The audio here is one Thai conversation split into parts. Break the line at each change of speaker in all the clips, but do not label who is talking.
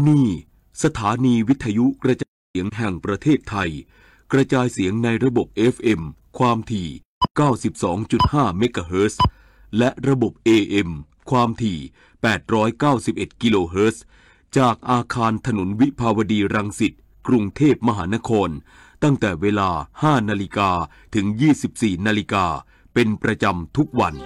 ที่นี่ สถานีวิทยุกระจายเสียงแห่งประเทศไทย กระจายเสียงในระบบ FM ความถี่ 92.5 เมกะเฮิรตซ์และระบบ AM ความถี่ 891 กิโลเฮิรตซ์จากอาคารถนนวิภาวดีรังสิตกรุงเทพมหานคร ตั้งแต่เวลา 5 นาฬิกาถึง 24 นาฬิกาเป็นประจำทุกวัน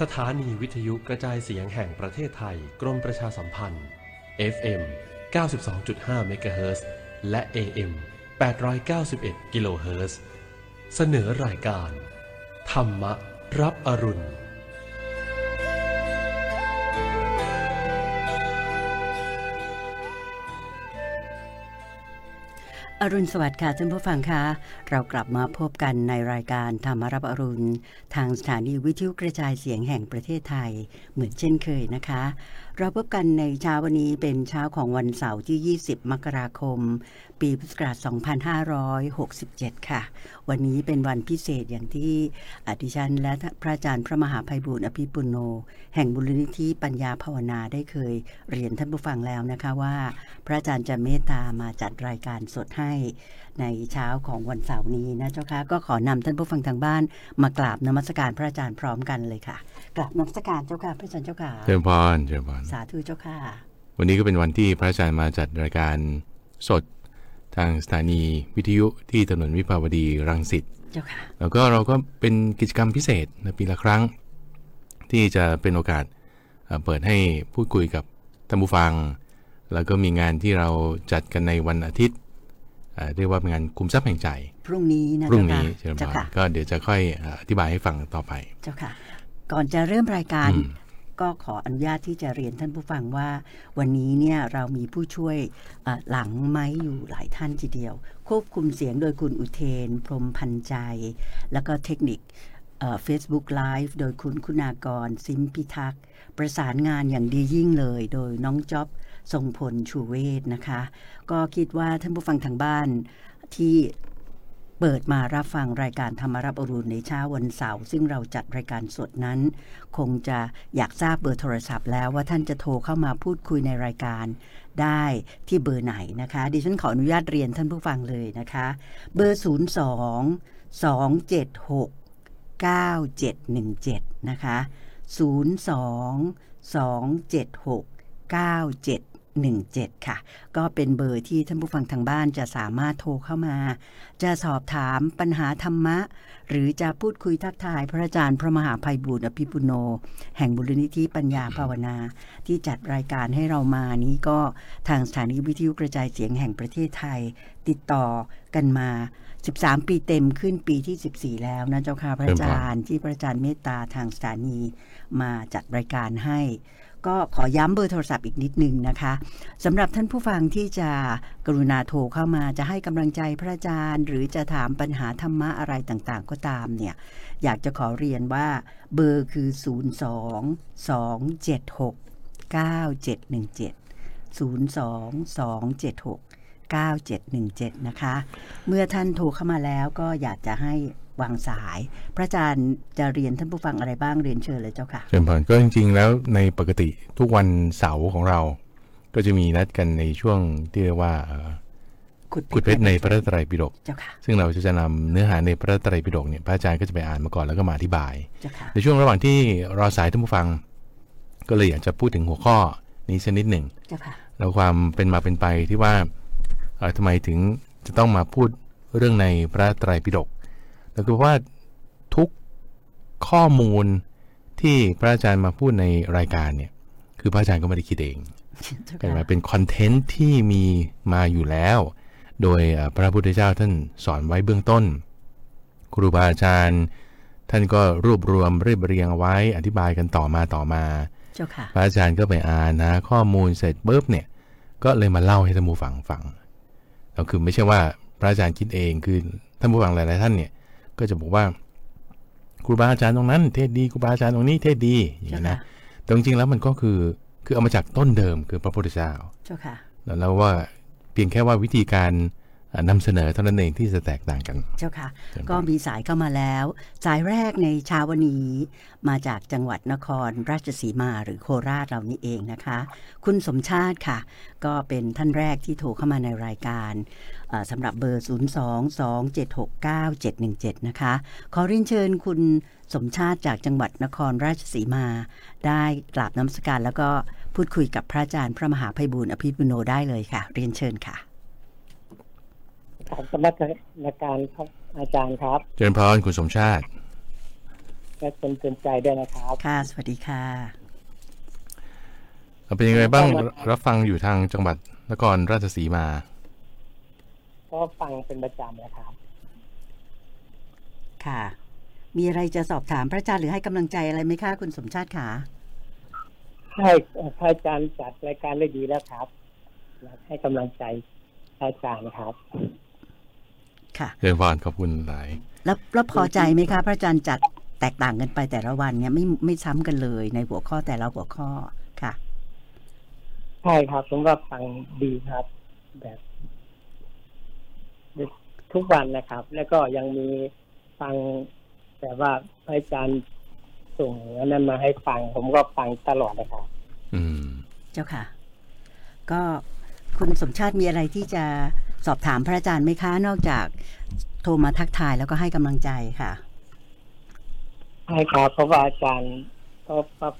ส
ถานีวิทยุกระจายเสียงแห่งประเทศไทย กรมประชาสัมพันธ์ FM 92.5เมกะเฮิรตซ์และ AM 891กิโลเฮิรตซ์เสนอรายการ ธรรมรับอรุณ
รุณสวัสดิ์ค่ะท่านผู้ฟังคะ เรากลับมาพบกันในรายการธรรมรับอรุณ ทางสถานีวิทยุกระจายเสียงแห่งประเทศไทย เหมือนเช่นเคยนะคะเราพบกันในเช้าวันนี้เป็นเช้าของวันเสาร์ที่ 20 มกราคม ปีพุทธศักราช 2567 ค่ะ วันนี้เป็นวันพิเศษอย่างที่อดิฉันและพระอาจารย์พระมหาภัยบูร์อภิปุโน แห่งบุรณิธิปัญญาภาวนาได้เคยเรียนท่านผู้ฟังแล้วนะคะว่า พระอาจารย์จะเมตตามาจัดรายการสดให้ในเช้าของวันเสาร์นี้นะเจ้าค่ะก็ขอนำท่านผู้ฟังทางบ้านมากราบนมัสการพระอาจารย์พร้อมกันเลยค่ะกราบนมัสการเจ้าค่ะพระอาจารย์เจ้าค่ะ
เจริญพรเจริญพร
สาธุเจ้าค่ะ
วันนี้ก็เป็นวันที่พระอาจารย์มาจัดรายการสดทางสถานีวิทยุที่ถนนวิภาวดีรังสิต
เจ้าค่ะ
แล้วก็เราก็เป็นกิจกรรมพิเศษในปีละครั้ง ที่จะเป็นโอกาสเอ่อเปิดให้พูดคุยกับท่านผู้ฟัง แล้วก็มีงานที่เราจัดกันในวันอาทิตย์เอ่อเรียกว่าเป็นงานขุมทรัพย์แห่งใจ
พรุ่งนี้นะ
พรุ่ง
เจ้า
นี้
ค่ะ
เจริญพ
เจ้ารค่ะ
ก็เดี๋ยวจะค่อยเอ่ออธิบายให้ฟังต่อไป
เจ้าค่ะ ก่อนจะเริ่มรายการ
อืม
ก็ขออนุญาตที่จะเรียนท่านผู้ฟังว่า วันนี้เนี่ยเรามีผู้ช่วยหลังไมค์อยู่หลายท่านทีเดียว ควบคุมเสียงโดยคุณอุเทน พรมพันใจ แล้วก็เทคนิคเฟซบุ๊กไลฟ์โดยคุณคุณากรซินพิทักษ์ประสานงานอย่างดียิ่งเลย โดยน้องจ๊อบทรงพลชูเวศนะคะ ก็คิดว่าท่านผู้ฟังทางบ้านที่ เปิดมารับฟังรายการธรรมรับอรุณในเช้าวันเสาร์ซึ่งเราจัดรายการสดนั้น คงจะอยากทราบเบอร์โทรศัพท์แล้วว่าท่านจะโทรเข้ามาพูดคุยในรายการได้ที่เบอร์ไหนนะคะ ดิฉันขออนุญาตเรียนท่านผู้ฟังเลยนะคะ เบอร์ 02 276 9717 นะคะ 0227697 17 ค่ะ ก็เป็นเบอร์ที่ท่านผู้ฟังทางบ้านจะสามารถโทรเข้ามา จะสอบถามปัญหาธรรมะ หรือจะพูดคุยทักทายพระอาจารย์พระมหาภัยบูร์อภิปุโน แห่งบุรณิธิปัญญาภาวนา ที่จัดรายการให้เรามานี้ก็ทางสถานีวิทยุกระจายเสียงแห่งประเทศไทย ติดต่อกันมา 13 ปีเต็มขึ้นปีที่ 14 แล้วนะเจ้าค่ะพระอาจารย์ที่พระอาจารย์เมตตาทางสถานีมาจัดรายการให้ ก็ขอย้ำเบอร์โทรศัพท์อีกนิดนึงนะคะสำหรับท่านผู้ฟังที่จะกรุณาโทรเข้ามาจะให้กำลังใจพระอาจารย์ หรือจะถามปัญหาธรรมะอะไรต่างๆ ก็ตามเนี่ยอยากจะขอเรียนว่าเบอร์คือ 02 276 9717 02 276 9717 นะคะ เมื่อท่านโทรเข้ามาแล้วก็อยากจะให้ วางสาย พระอาจารย์จะเรียนท่านผู้ฟังอะไรบ้างเรียนเชิญเลยเจ้าค่ะ
เจริญพรก็จริง ๆ แล้วในปกติทุกวันเสาร์ของเรา ก็จะมีนัดกันในช่วงที่เรียกว่าเอ่อขุดเพชรในพระไตรปิฎก
เจ้าค่ะ
ซึ่งเราจะนำเนื้อหาในพระไตรปิฎกเนี่ยพระอาจารย์ก็จะไปอ่านมาก่อนแล้วก็มาอธิบาย
เจ้าค่ะ
ในช่วงระหว่างที่รอสายท่านผู้ฟัง ก็เลยอยากจะพูดถึงหัวข้อนี้สักนิดหนึ่ง
เจ้าค่ะ
แล้วความเป็นมาเป็นไปที่ว่าเอ่อทำไมถึงจะต้องมาพูดเรื่องในพระไตรปิฎก แล้วก็ว่าทุกข้อมูลที่พระอาจารย์มาพูดในรายการเนี่ย คือพระอาจารย์ก็ไม่ได้คิดเอง
เจ้า
เป็นมา
ค่ะ
เป็นคอนเทนต์ที่มีมาอยู่แล้ว โดยเอ่อพระพุทธเจ้าท่านสอนไว้เบื้องต้น ครูบาอาจารย์ ท่านก็รวบรวมเรียบเรียงไว้อธิบายกันต่อมาต่อมา
เจ้าค่ะ
พระอาจารย์ก็ไปอ่านนะข้อมูลเสร็จปุ๊บเนี่ย ก็เลยมาเล่าให้ท่านผู้ฟังฟังเราคือไม่ใช่ว่าพระอาจารย์คิดเองคือท่านผู้ฟังหลาย ๆ ท่านเนี่ย ก็จะบอกว่าครูบาอาจารย์ตรงนั้น เทศดีครูบาอาจารย์ตรงนี้เทศดีอย่างนี้ยนะแต่จริงๆแล้วมันก็คือคือเอามาจากต้นเดิมคือพระพุทธเจ้า
เจ้าค่ะ
แล้วว่าเพียงแค่ว่าวิธีการ อ่านำเสนอเท่านั้นเองที่จะแตกต่างกัน
เจ้าค่ะ
เชิญครับ
ก็มีสายเข้ามาแล้ว สายแรกในเช้าวันนี้ มาจากจังหวัดนครราชสีมาหรือโคราชเรานี่เองนะคะ คุณสมชาติค่ะ ก็เป็นท่านแรกที่โทรเข้ามาในรายการเอ่อสำหรับเบอร์ 022769717 นะคะ ขอเรียนเชิญคุณสมชาติจากจังหวัดนครราชสีมา ได้กราบน้ำสการแล้วก็พูดคุยกับพระอาจารย์พระมหาภัยบูลย์อภิปุโนได้เลยค่ะ เรียนเชิญค่ะ
ครับสมัครในการครับอาจารย์ครับ
เจริญพรคุณสมชาติ
และเป็นเตือนใจด้วยนะครับ
ค่ะ สวัสดีค่ะ
เป็นยังไงบ้าง
ครับ
รับฟังอยู่ทางจังหวัดนครราชสีมา
ก็ฟังเป็นประจำนะครับ
ค่ะ มีอะไรจะสอบถามพระอาจารย์หรือให้กำลังใจอะไรไหมคะคุณสมชาติขา
ให้พระอาจารย์จัดรายการได้ดีแล้วครับอยากให้กำลังใจพระอาจารย์ครับ
ค่ะ
เจริญพรขอบคุณหลาย
แล้วแล้วพอใจไหมคะ พระอาจารย์จัดแตกต่างกันไปแต่ละวันเนี่ยไม่ไม่ซ้ำกันเลยในหัวข้อแต่ละหัวข้อค่ะ
ใช่ครับผมว่าฟังดีครับ แบบ ทุกวันนะครับ แล้วก็ยังมีฟังแต่ว่าพระอาจารย์ส่งอันนั้นมาให้ฟัง ผมก็ฟังตลอดนะครับ
อืม
เจ้าค่ะ ก็คุณสมชาติมีอะไรที่จะ สอบถามพระอาจารย์ไหมคะ นอกจากโทรมาทักทายแล้วก็ให้กำลังใจค่ะ
ใช่ครับเพราะว่าอาจารย์ก็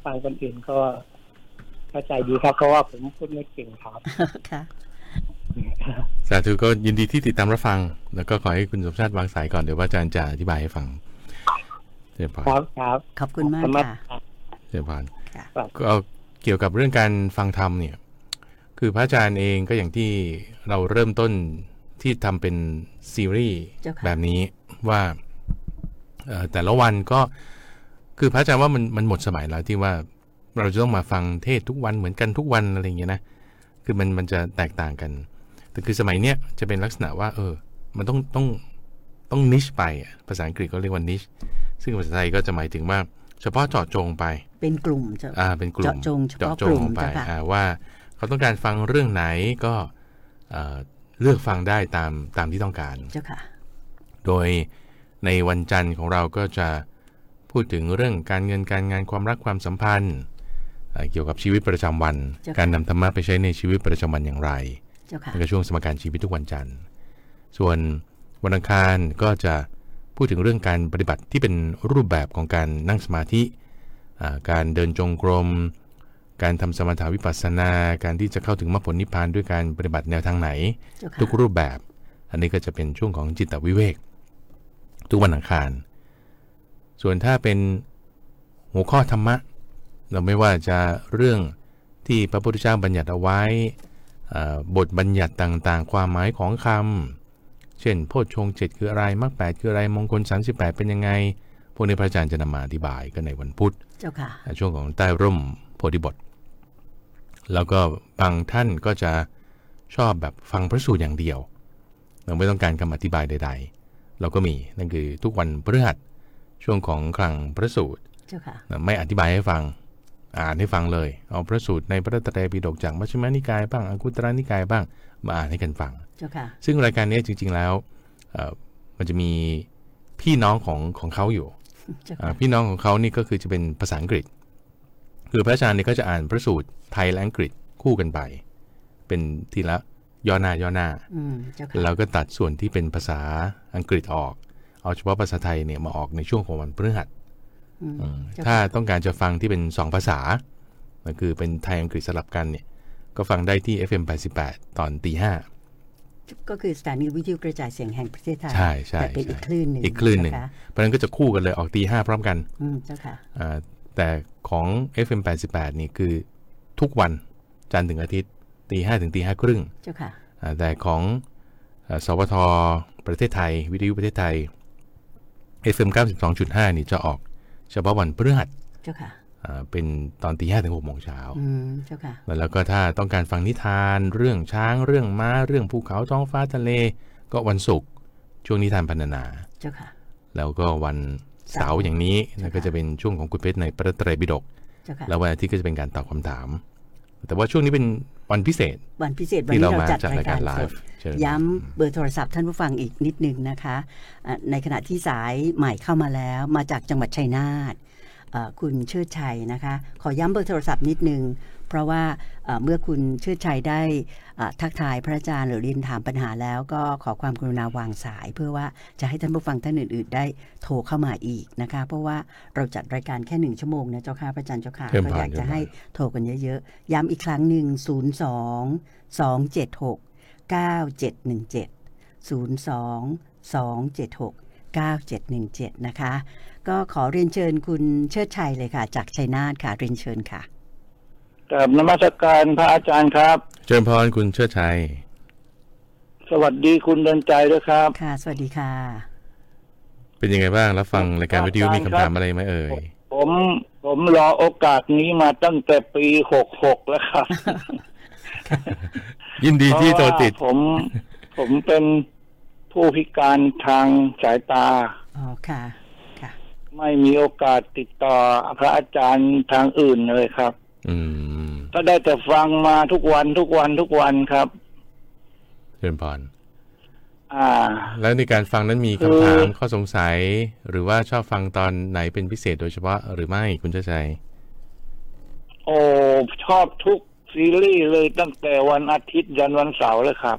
ฟังคนอื่นก็เข้าใจดีครับ เพราะว่าผมพูดไม่เก่งครับ
ค่ะ
สาธุก็ยินดีที่ติดตามรับฟัง แล้วก็ขอให้คุณสมชาติวางสายก่อนเดี๋ยวว่าอาจารย์จะอธิบายให้ฟังเจริญพร
ครับครับ
ขอบคุณมาก
สมัคร
ค่ะ
เจริญพร
ค่ะ
ครับ
ก็เอาเกี่ยวกับเรื่องการฟังธรรมเนี่ย คือพระอาจารย์เองก็อย่างที่เราเริ่มต้นที่ทำเป็นซีรีส์
เจ้าค่ะ
แบบนี้ว่าเอ่อแต่ละวันก็คือพระอาจารย์ว่ามันมันหมดสมัยแล้วที่ว่าเราจะต้องมาฟังเทศน์ทุกวันเหมือนกันทุกวันอะไรอย่างเงี้ยนะคือมันมันจะแตกต่างกัน แต่คือสมัยเนี้ยจะเป็นลักษณะว่า เออ มันต้องต้องต้องนิชไปอะภาษาอังกฤษก็เรียกว่านิชซึ่งภาษาไทยก็จะหมายถึงว่า เฉพาะเจาะจงไป
เป็นกลุ่มเจ้า
อ่าเป็นกลุ่ม
เจาะจงเฉพาะ
จ
กลุ่ม
ไป
เจ้าค่ะ
อ่าว่า เขาต้องการฟังเรื่องไหนก็เอ่อเลือกฟังได้ตามตามที่ต้องการ
เจ้าค่ะ
โดยในวันจันทร์ของเราก็จะพูดถึงเรื่องการเงินการงานความรักความสัมพันธ์เอ่อเกี่ยวกับชีวิตประจำวัน
เจ้าค่ะ
การนำธรรมะไปใช้ในชีวิตประจำวันอย่างไร
เจ้าค่ะ
นั่นก็ช่วงสมการชีวิตทุกวันจันทร์ ส่วนวันอังคารก็จะพูดถึงเรื่องการปฏิบัติที่เป็นรูปแบบของการนั่งสมาธิอ่าการเดินจงกรม การทำสมถาวิปัสสนา การที่จะเข้าถึงมรรคผลนิพพานด้วยการปฏิบัติแนวทางไหน
เจ้าค่ะ
ทุกรูปแบบ อันนี้ก็จะเป็นช่วงของจิตวิเวก ทุกวันอังคาร ส่วนถ้าเป็นหัวข้อธรรมะ เราไม่ว่าจะเรื่องที่พระพุทธเจ้าบัญญัติเอาไว้อ่าบทบัญญัติต่างๆ ความหมายของคำเช่น โพชฌงค์เจ็ดคืออะไรมรรคแปดคืออะไรมงคล 38 เป็นยังไง พวกนี้พระอาจารย์จะนำมาอธิบายก็ในวันพุธ
เจ้าค่ะ
ช่วงของใต้ร่มโพธิบท แล้วก็บางท่านก็จะชอบแบบฟังพระสูตรอย่างเดียว เราไม่ต้องการคำอธิบายใด ๆ เราก็มีนั่นคือทุกวันพฤหัสช่วงของคลังพระสูตร
เจ้าค่ะ
นะไม่อธิบายให้ฟังอ่านให้ฟังเลย เอาพระสูตรในพระไตรปิฎกจากมัชฌิมานิกายบ้างอังคุตระนิกายบ้างมาอ่านให้กันฟัง
เจ้าค่ะ
ซึ่งรายการนี้จริง ๆแล้วเอ่อมันจะมีพี่น้องของของเขาอยู่
เจ้า
อ่า
ค่ะ
พี่น้องของเขานี่ก็คือจะเป็นภาษาอังกฤษ คือพระอาจารย์เนี่ยก็จะอ่านพระสูตรไทยและอังกฤษคู่กันไป เป็นทีละย่อหน้าย่อหน้า
อืมเจ้าค่ะ
แล้วก็ตัดส่วนที่เป็นภาษาอังกฤษออก เอาเฉพาะภาษาไทยเนี่ยมาออกในช่วงของวันพฤหัส
อืม
อืม
เจ้า
ถ้า
ค่ะ
ต้องการจะฟังที่เป็น2ภาษาก็คือเป็นไทยอังกฤษสลับกันเนี่ย ก็ฟังได้ที่ FM 88 ตอนตีห้า
ก็คือสถานีวิทยุกระจายเสียงแห่งประเทศไทย
ใช่ใช่
แต่เป็น
ใช่
อีกคลื่นหนึ่ง
อีกคลื่นหนึ่ง
เจ้าค่ะ
เพราะฉะนั้นก็จะคู่กันเลยออกตีห้าพร้อมกัน
อืมเจ้าค่ะ
อ่าแต่ ของ FM 88 นี่คือทุกวันจันทร์ถึงอาทิตย์ตีห้าถึงตีห้าครึ่ง
เจ้าค่ะ
อ่าแต่ของเอ่อสวทประเทศไทย วิทยุประเทศไทย FM 92.5 นี่จะออกเฉพาะวันพฤหัส
เจ้าค่ะ
อ่าเป็นตอนตีห้าถึงหกโมงเช้า
อืมเจ้าค่ะ
แล้วก็ถ้าต้องการฟังนิทานเรื่องช้างเรื่องม้า เรื่องภูเขาท้องฟ้าทะเล ก็วันศุกร์ช่วงนิทานพันนา
เจ้าค่ะ
แล้วก็วัน เสาร์อย่างนี้นั่นก็จะเป็นช่วงของคุณเพชรในพระไตรปิฎก
เจ้าค่ะ
แล้ววันอาทิตย์ก็จะเป็นการตอบคำถาม แต่ว่าช่วงนี้เป็นวันพิเศษ
วันพิเศษวัน
ที่
นี้
เรา
เรา
มา
จัด
จัด
รายการ
รายการ
ส
ไล
ด
ฟ์เชิญ
ย้ำเบอร์โทรศัพท์ท่านผู้ฟังอีกนิดนึงนะคะอะในขณะที่สายใหม่เข้ามาแล้วมาจากจังหวัดชัยนาทเอ่อคุณเชิดชัยนะคะ ขอย้ำเบอร์โทรศัพท์นิดนึง เพราะว่าเมื่อคุณเชิดชัยได้ทักทายพระอาจารย์หรือเรียนถามปัญหาแล้ว ก็ขอความกรุณาวางสาย เพื่อว่าจะให้ท่านผู้ฟังท่านอื่น ๆ ได้โทรเข้ามาอีกนะคะ เพราะว่าเราจัดรายการแค่หนึ่งชั่วโมงนะเจ้าค่ะพระอาจารย์เจ้าค่ะก็อยากจะให้โทรกันเยอะ ๆ ย้ำอีกครั้งหนึ่ง02 276 9717 02 276 9717 นะคะ ก็ขอเรียนเชิญคุณเชิดชัยเลยค่ะ จากชัยนาทค่ะ เรียนเชิญค่ะ
กับนมัสการพระอาจารย์ครับ
เชิญพรคุณเชิดชัย
สวัสดีคุณเดินใจด้วยครับ
ค่ะ สวัสดีค่ะ
เป็นยังไงบ้างรับฟังรายการวิทยุมีคำถามอะไรไหมเอ่ย
ผมผมรอโอกาสนี้มาตั้งแต่ปีหกหกแล้วครับ
ยินดีที่โทรติด
เพราะว่าผม ผมเป็นผู้พิการทางสายตา
อ๋อค่ะ ค่ะ
ไม่มีโอกาสติดต่อพระอาจารย์ทางอื่นเลยครับ
อืม
ก็ได้แต่ฟังมาทุกวันทุกวันทุกวันครับ
เชิญพร
อ่า
แล้วในการฟังนั้นมี
คือ
คำถามข้อสงสัย หรือว่าชอบฟังตอนไหนเป็นพิเศษโดยเฉพาะหรือไม่คุณเชิดชัย
โอ้ชอบทุกซีรีส์เลยตั้งแต่วันอาทิตย์ยันวันเสาร์เลยครับ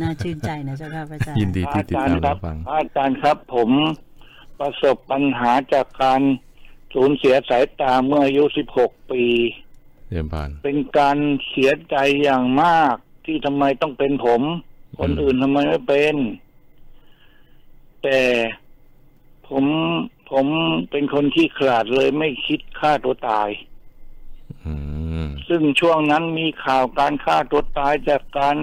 น่าชื่นใจนะเจ้าค่ะพระอาจารย์
ยินดีที่ติด
อาจาร
ตาม
ย์ครั
รั
บบ
ฟัง
อาจารย์ครับ ผมประสบปัญหาจากการ สูญเสียสายตาเมื่ออายุ 16 ปี
เชิญพร
เป็นการเสียใจอย่างมากที่ทำไมต้องเป็นผม คน
อืม
อื่นทำไมไม่เป็น แต่ผมผมเป็นคนที่ขลาดเลยไม่คิดฆ่าตัวตาย
อืม
ซึ่งช่วงนั้นมีข่าวการฆ่าตัวตายจากการ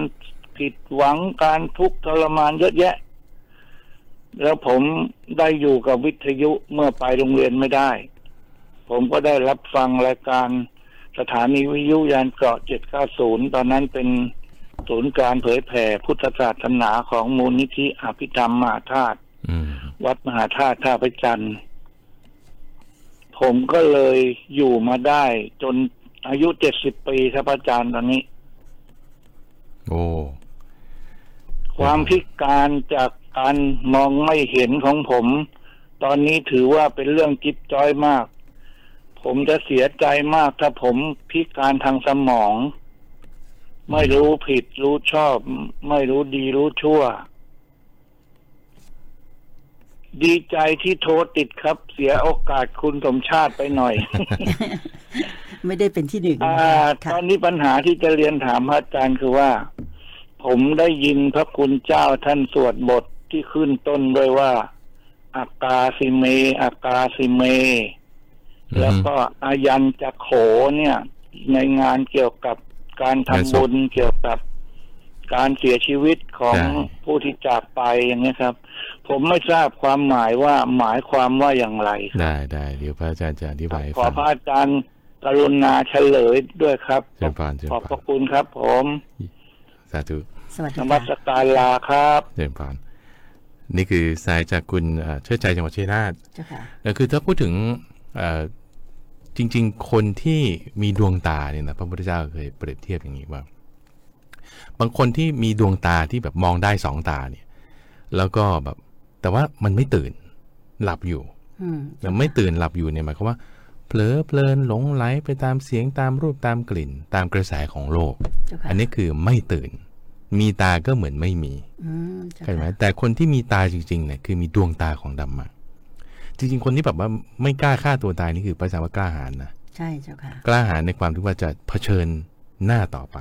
ผิดหวังการทุกข์ทรมานเยอะแยะ แล้วผมได้อยู่กับวิทยุเมื่อไปโรงเรียนไม่ได้ ผมก็ได้รับฟังรายการสถานีวิทยุยานเกาะ 790 ตอนนั้นเป็นศูนย์การเผยแผ่พุทธศาสนาของมูลนิธิอภิธรรมมหาธาตุ
อืม
วัดมหาธาตุท่าพระจันทร์ ผมก็เลยอยู่มาได้จนอายุเจ็ดสิบปีครับอาจารย์ตอนนี้
โอ้
ความพิการจากการมองไม่เห็นของผม ตอนนี้ถือว่าเป็นเรื่องจิ๊บจ้อยมาก ผมจะเสียใจมากถ้าผมพิการทางสมอง ไม่รู้ผิดรู้ชอบ ไม่รู้ดีรู้ชั่ว ดีใจที่โทรติดครับ เสียโอกาสคุณสมชาติไปหน่อย
ไม่ได้เป็นที่หนึ่ง
อ่า
นะคะ
ต
ค่ะ
อนนี้ปัญหาที่จะเรียนถามพระอาจารย์คือว่า ผมได้ยินพระคุณเจ้าท่านสวดบทที่ขึ้นต้นด้วยว่าอากาสิเม อากาสิเม แล้วก็อายันจะโขเนี่ย ในงานเกี่ยวกับการทำบุญเกี่ยวกับการเสียชีวิตของ
ใช่
ผู้ที่จากไปอย่างนี้ยครับ ผมไม่ทราบความหมายว่าหมายความว่าอย่างไร
ได้ได้เดี๋ยวพระอาจารย์จะอธิบายให้
ขอ
ฟัง
พระอาจารย์กรุณาเฉลยด้วยครับ
เชิญพรเชิญ
ขอบ
พ
พ
ร
ระคุณครับ ผม
สาธุ
สวัสดี
นมั
ค่ะ
สการลาครับ
เชิญพรนี่คือสายจากคุณเอ่อเชิดชัยจังหวัดชัยนาท
เจ้าค่ะ
เอ่อคือถ้าพูดถึงเอ่อ จริง ๆ คนที่มีดวงตาเนี่ยนะพระพุทธเจ้าเคยเปรียบเทียบอย่างนี้ว่า บางคนที่มีดวงตาที่แบบมองได้สองตาเนี่ย แล้วก็แบบแต่ว่ามันไม่ตื่นหลับอยู่
อืม
แต่ไม่ตื่นหลับอยู่เนี่ยหมายความว่าเผลอเพลินหลงไหลไปตามเสียงตามรูปตามกลิ่น ตามกระแสของโลก
เจ้าค่ะ
อันนี้คือไม่ตื่น มีตาก็เหมือนไม่มี
อืมเจ้า
เข้าใจไหม
ค่ะ
แต่คนที่มีตาจริงๆเนี่ยคือมีดวงตาของดำมา จริงๆ คนที่แบบว่าไม่กล้าฆ่าตัวตายนี่คือภาษาว่ากล้าหาญนะ
ใช่เจ้าค่ะ
กล้าหาญในความที่ว่าจะเผชิญหน้าต่อไป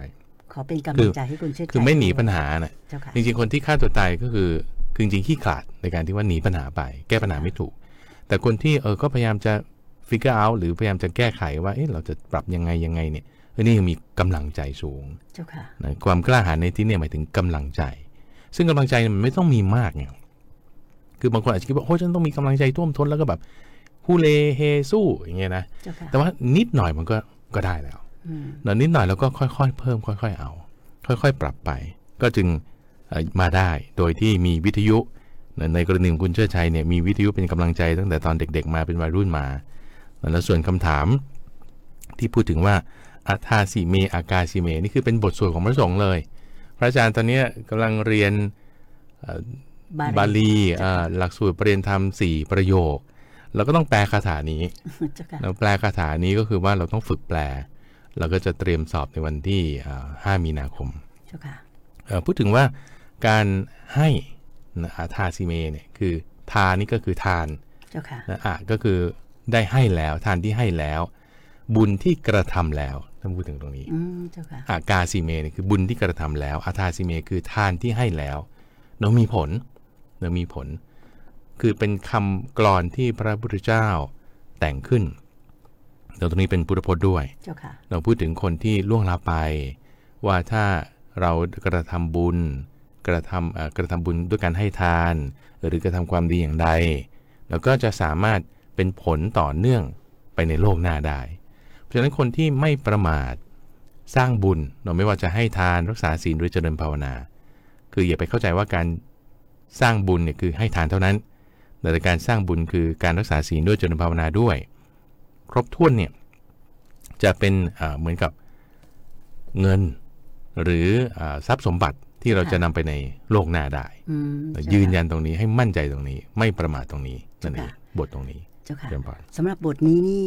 ขอเป็นกำลังใจให้คุณเชิดชัย
คือไม่หนีปัญหานะ
เจ้าค่ะ
จริงๆ คนที่ฆ่าตัวตายก็คือคือจริงๆขี้ขลาดในการที่ว่าหนีปัญหาไป แก้ปัญหาไม่ถูก แต่คนที่เออก็พยายามจะ figure out หรือพยายามจะแก้ไขว่าเอ๊ะเราจะปรับยังไงยังไงเนี่ยเออนี่ยังมีกำลังใจสูง
เจ้าค่ะ
นะความกล้าหาญในที่เนี่ยหมายถึงกำลังใจ ซึ่งกำลังใจเนี่ยมันไม่ต้องมีมากไง คือบางคนอาจจะคิดว่าโอ้ฉันต้องมีกำลังใจท่วมท้นแล้วก็แบบฮูเลเฮสู้อย่างเงี้ยนะ
เจ้าค่ะ
แต่ว่านิดหน่อยมันก็ก็ได้แล้ว
อืม
เนอะนิดหน่อยแล้วก็ค่อยๆ เพิ่มค่อย ๆ เอา ค่อยๆ ปรับไป ก็จึงเอ่อมาได้โดยที่มีวิทยุเนอะในกรณีของคุณเชิดชัยเนี่ยมีวิทยุเป็นกำลังใจตั้งแต่ตอนเด็ก ๆ มาเป็นวัยรุ่นมา แล้วส่วนคำถามที่พูดถึงว่าอาทาสิเมอากาสิเมนี่คือเป็นบทสวดของพระสงฆ์เลย พระอาจารย์ตอนเนี้ยกำลังเรียนเอ่อ บาลีอ่าหลักสูตรประเรียนธรรมสี่ประโยค เราก็ต้องแปลคาถานี้
เจ้าค่ะ
เราแปลคาถานี้ก็คือว่าเราต้องฝึกแปล เราก็จะเตรียมสอบในวันที่อ่า5มีนาคม
เจ้าค่ะ
เอ่อพูดถึงว่าการให้นะอาทาซิเมเนี่ยคือทานนี่ก็คือทาน
เจ้าค่ะ
นะอะก็คือได้ให้แล้วทานที่ให้แล้ว บุญที่กระทำแล้วท่านพูดถึงตรงนี้
อืมเจ้าค่ะ
อากาซิเมเนี่ยคือบุญที่กระทำแล้วอาทาซิเม คือทานที่ให้แล้วเนาะมีผล เนาะมีผล คือเป็นคำกลอนที่พระพุทธเจ้าแต่งขึ้นเดี๋ยวตรงนี้เป็นพุทธพจน์ด้วย
เจ้าค่ะ
เราพูดถึงคนที่ล่วงลับไป ว่าถ้าเรากระทำบุญ กระทำเอ่อกระทำบุญด้วยการให้ทาน หรือกระทำความดีอย่างใดเราก็จะสามารถเป็นผลต่อเนื่องไปในโลกหน้าได้ เพราะฉะนั้นคนที่ไม่ประมาทสร้างบุญเราไม่ว่าจะให้ทานรักษาศีลหรือเจริญภาวนา คืออย่าไปเข้าใจว่าการ สร้างบุญเนี่ยคือให้ทานเท่านั้น แต่การสร้างบุญคือการรักษาศีลด้วยเจริญภาวนาด้วย ครบถ้วนเนี่ยจะเป็นอ่าเหมือนกับเงินหรืออาทรัพย์สมบัติที่เรา
ค่ะ
จะนำไปในโลกหน้าได้
อืมเจ้าค่ะ
ยืนยันตรงนี้ให้มั่นใจตรงนี้ ไม่ประมาทตรงนี้นั่นเอง
ค่ะ
บทตรงนี้
เจ้าค่ะ
เรียนพร
สำหรับบทนี้นี่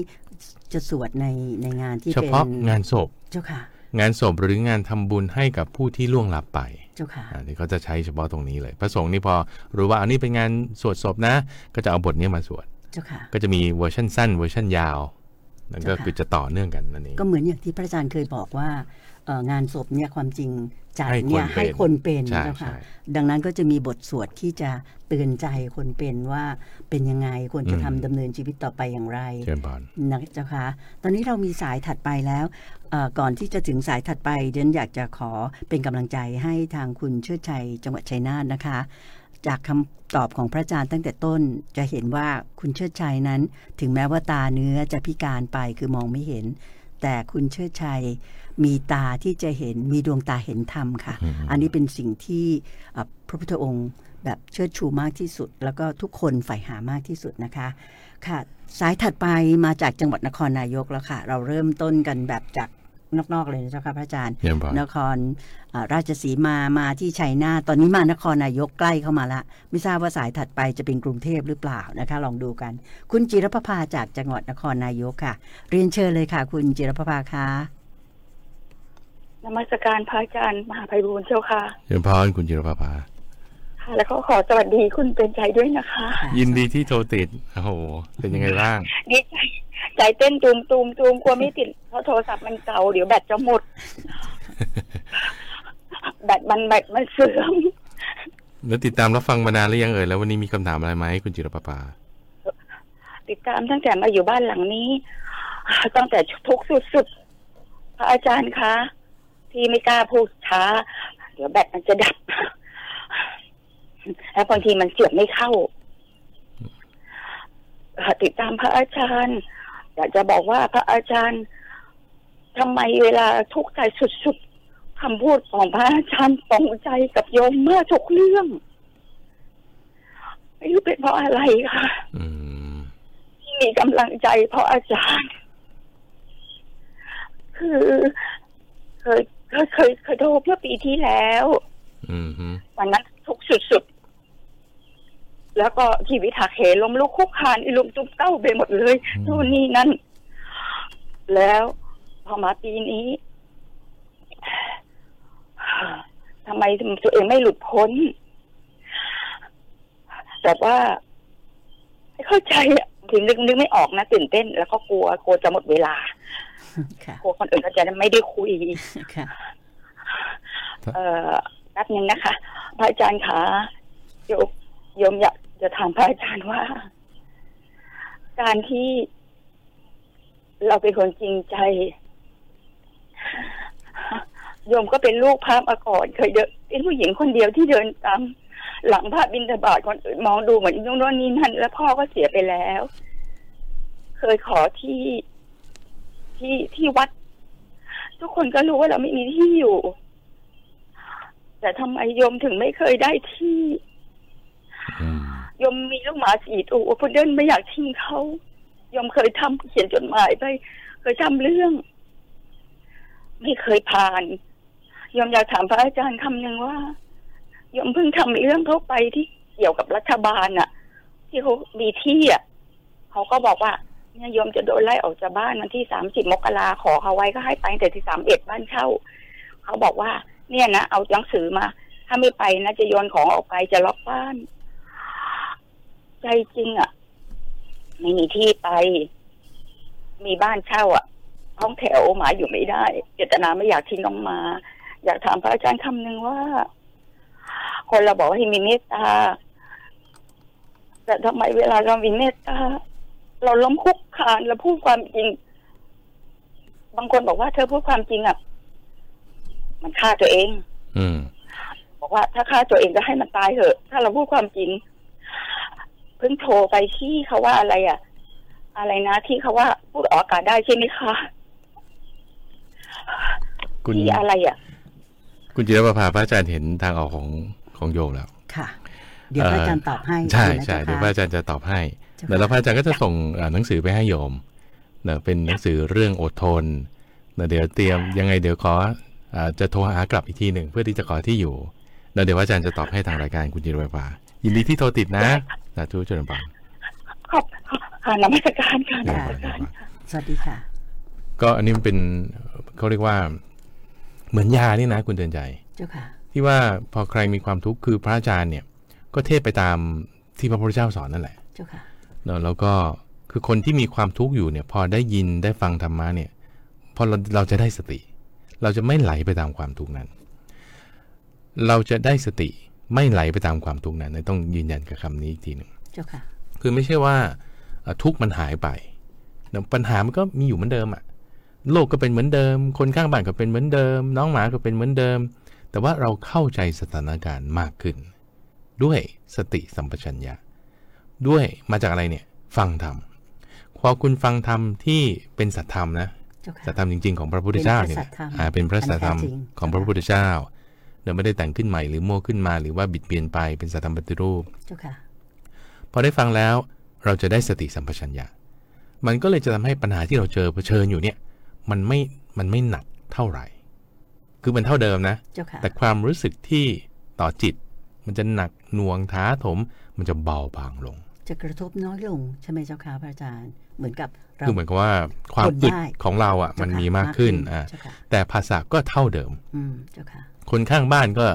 จะสวดในในงานที่
เฉ
เป็น
พาะงานศพ
เจ้าค่ะ
งานศพหรืองานทำบุญให้กับผู้ที่ล่วงลับไป
เจ้าค่ะ
อันนี้เขาจะใช้เฉพาะตรงนี้เลย พระสงฆ์นี่พอรู้ว่าอันนี้เป็นงานสวดศพนะ ก็จะเอาบทนี้มาสวด
เจ้าค่ะ
ก็จะมีเวอร์ชันสั้นเวอร์ชันยาวนั่นก็
เจ้าค่ะ
คือจะต่อเนื่องกันนั่นเอง
ก็เหมือนอย่างที่พระอาจารย์เคยบอกว่าเอ่องานศพเนี่ยความจริงจัด
ให้คน
เนี่ย
เป็น
ให้คนเป็น
ใช่
เจ้าค่ะ
ใช่
ดังนั้นก็จะมีบทสวดที่จะเตือนใจคนเป็นว่าเป็นยังไงควรจะทำดำเนินชีวิตต่อไปอย่างไร
เชิญพร
นะเจ้าค่ะตอนนี้เรามีสายถัดไปแล้วเอ่อ ก่อนที่จะถึงสายถัดไปเดนอยากจะขอเป็นกำลังใจให้ทางคุณเชิดชัยจังหวัดชัยนาทนะคะ จากคำตอบของพระอาจารย์ตั้งแต่ต้นจะเห็นว่าคุณเชิดชัยนั้น ถึงแม้ว่าตาเนื้อจะพิการไปคือมองไม่เห็น แต่คุณเชิดชัยมีตาที่จะเห็นมีดวงตาเห็นธรรมค่ะ อันนี้เป็นสิ่งที่เอ่อพระพุทธองค์แบบเชิดชูมากที่สุด แล้วก็ทุกคนใฝ่หามากที่สุดนะคะค่ะสายถัดไปมาจากจังหวัดนครนายกแล้วค่ะ เราเริ่มต้นกันแบบจาก นอกๆเลยนะเจ้าค่ะพระอาจารย์
เชิญพร
นครอ่าราชสีมามาที่ชัยนาทตอนนี้มานครนายกใกล้เข้ามาละไม่ทราบว่าสายถัดไปจะเป็นกรุงเทพหรือเปล่านะคะ ลองดูกัน คุณจิรพภาจากจังหวัดนครนายกค่ะ เรียนเชิญเลยค่ะ คุณจิรพภาคะ
นมัสการพระอาจารย์มหาภัยบูลย์เจ้าค่ะ
เชิญพรคุณจิรภาภา
ค่ะแล้วก็ขอสวัสดีคุณเป็นใจด้วยนะคะ
ยินดีที่โทรติดโอ้โหเป็นยังไงบ้าง
ดีใจใจเต้นตูมตูมตูมกลัวไม่ติดเพราะโทรศัพท์มันเก่าเดี๋ยวแบตจะหมด แบตมันแบตมันเสื่อม
แล้วติดตามรับฟังมานานหรือยังเอ่ยแล้ววันนี้มีคำถามอะไรไหมคุณจิรภาภา
ติดตามตั้งแต่มาอยู่บ้านหลังนี้ ตั้งแต่ทุกข์สุดๆพระอาจารย์คะ ที่ไม่กล้าพูดช้า เดี๋ยวแบตมันจะดับ แล้วบางทีมันเสียบไม่เข้าติดตามพระอาจารย์ อยากจะบอกว่าพระอาจารย์ทำไมเวลาทุกข์ใจสุดๆคำพูดของพระอาจารย์ตรงใจกับโยมเมื่อทุกเรื่องไม่รู้เป็นเพราะอะไรค่ะ
ม
ที่มีกำลังใจเพราะอาจารย์ คือเคยเคยเคยโทรเมื่อปีที่แล้ว
อื
วันนั้น ทุกข์สุดๆ แล้วก็ชีวิตหักเหล้มลุกคุกคานอีลุมตุ้มเต้าไปหมดเลยนู่นนี่นั่น แล้วพอมาปีนี้ทำไมตัวเองไม่หลุดพ้น แต่ว่าไม่เข้าใจอะถึงนึกนึกไม่ออกนะตื่นเต้น แล้วก็กลัวกลัวจะหมดเวลา
ค่ะ
กลัวคนอื่นเขาจะไม่ได้คุย
ค่ะ
เอ่อ แป๊บนึงนะคะ พระอาจารย์คะโยมโยมอยากจะถามพระอาจารย์ว่า การที่เราเป็นคนจริงใจ โยมก็เป็นลูกพระมาก่อนเคยเดินเป็นผู้หญิงคนเดียวที่เดินตามหลังพระบิณฑบาตคนอื่นมองดูเหมือนนู่นนนนี่นั่นแล้วพ่อก็เสียไปแล้ว เคยขอที่ที่ที่วัด ทุกคนก็รู้ว่าเราไม่มีที่อยู่ แต่ทำไมโยมถึงไม่เคยได้ที่
อืม
โยมมีลูกหมาสี่ตัวพุดเดิ้ลไม่อยากทิ้งเขาโยมเคยทำเขียนจดหมายไป เคยทำเรื่อง ไม่เคยผ่านโยมอยากถามพระอาจารย์คำหนึ่งว่าโยมเพิ่งทำเรื่องเข้าไปที่เกี่ยวกับรัฐบาลน่ะที่เขามีที่อะเขาก็บอกว่าเนี่ยโยมจะโดนไล่ออกจากบ้านวันที่สามสิบมกราขอเขาไว้ก็ให้ไปแต่ที่สามเอ็ดบ้านเช่า เขาบอกว่า เนี่ยนะเอาหนังสือมา ถ้าไม่ไปนะจะโยนของออกไปจะล็อกบ้าน ใจจริงอะ ไม่มีที่ไป มีบ้านเช่าอะห้องแถวหมาอยู่ไม่ได้ เจตนาไม่อยากทิ้งน้องมา อยากถามพระอาจารย์คำหนึ่งว่า คนเราบอกให้มีเมตตา แต่ทำไมเวลาเรามีเมตตา เราล้มคุกคานเราพูดความจริง บางคนบอกว่าเธอพูดความจริงอะ มันฆ่าตัวเอง
อืม
บอกว่าถ้าฆ่าตัวเองก็ให้มันตายเถอะ ถ้าเราพูดความจริง เพิ่งโทรไปที่เขาว่าอะไรอะ อะไรนะที่เขาว่าพูดออกอากาศได้ใช่ไหมคะ
คุณ
ที่อะไรอะ
คุณจิรประภาพระอาจารย์เห็นทางออกของของโยมแล้ว
ค่ะ เดี๋ยวพระอาจารย์ตอบให้
ใช่
นะ
ใช่
จ้า
เดี๋ยวพระอาจารย์จะตอบให้
เจ้า
เดี๋ยวแล้วพ
ค่ะ
ระอาจารย์ก็จะส่งอ่าหนังสือไปให้โยมเนอะเป็นหนังสือเรื่องอดทนเนอะเดี๋ยวเตรียมยังไงเดี๋ยวขออ่า จะโทรหากลับอีกทีหนึ่งเพื่อที่จะขอที่อยู่แล้วเดี๋ยวพระอาจารย์จะตอบให้ทางรายการคุณจิรประภายินดีที่โทรติดนะสาธุเจริญพร
ขอบค่ะนมัสการค่ะน
เจริญ
มั
พ
ส
รเจริ
การ
ญพร
สวัสดีค่ะ
ก็อันนี้มันเป็นเขาเรียกว่า เหมือนยานี่นะคุณเตือนใจ
เจ้าค่ะ
ที่ว่าพอใครมีความทุกข์คือพระอาจารย์เนี่ย ก็เทศไปตามที่พระพุทธเจ้าสอนนั่นแหละ
เจ้าค่ะ
เนอะแล้วก็คือคนที่มีความทุกข์อยู่เนี่ย พอได้ยินได้ฟังธรรมะเนี่ย พอเราเราจะได้สติ เราจะไม่ไหลไปตามความทุกข์นั้น เราจะได้สติไม่ไหลไปตามความทุกข์นั้นต้องยืนยันกับคำนี้อีกทีหนึ่ง
เจ้าค่ะ
คือไม่ใช่ว่าเอ่อทุกข์มันหายไปเนอะปัญหามันก็มีอยู่เหมือนเดิมอะโลกก็เป็นเหมือนเดิม คนข้างบ้านก็เป็นเหมือนเดิม น้องหมาก็เป็นเหมือนเดิม แต่ว่าเราเข้าใจสถานการณ์มากขึ้น ด้วยสติสัมปชัญญะ ด้วยมาจากอะไรเนี่ย ฟังธรรมพอคุณฟังธรรมที่เป็นสัตธรรมนะ
เจ้าค่ะ
สัตธรรมจริง ๆ ของพระพุทธเจ้าเนี่ย
เป็นพระสัทธรรม
อ่าเป็นพระสัตธรรม
อันแท้จริง
ของพระพุทธเจ้าเดี๋ยวไม่ได้แต่งขึ้นใหม่หรือมั่วขึ้นมาหรือว่าบิดเบียนไปเป็นสัตธรรมปฏิรูป
เจ้าค่ะ
พอได้ฟังแล้วเราจะได้สติสัมปชัญญะมันก็เลยจะทำให้ปัญหาที่เราเจอเผชิญอยู่เนี่ย มันไม่มันไม่หนักเท่าไหร่ คือมันเท่าเดิมนะ
เจ้าค่ะ
แต่ความรู้สึกที่ต่อจิต มันจะหนักหน่วงท้าถม มันจะเบาบางลง
จะกระทบน้อยลงใช่ไหมเจ้าค่ะพระอาจารย์ เหมือนกับเรา
คือเหมือนกับว่าความ
ทน
อึด
ได้
ของเราอะ
เจ้
มัน
ค่ะ
มีมากขึ้นอ่า
เจ้าค่ะ
แต่ภาษาก็เท่าเดิม
อืมเจ้าค่ะ
คนข้างบ้านก็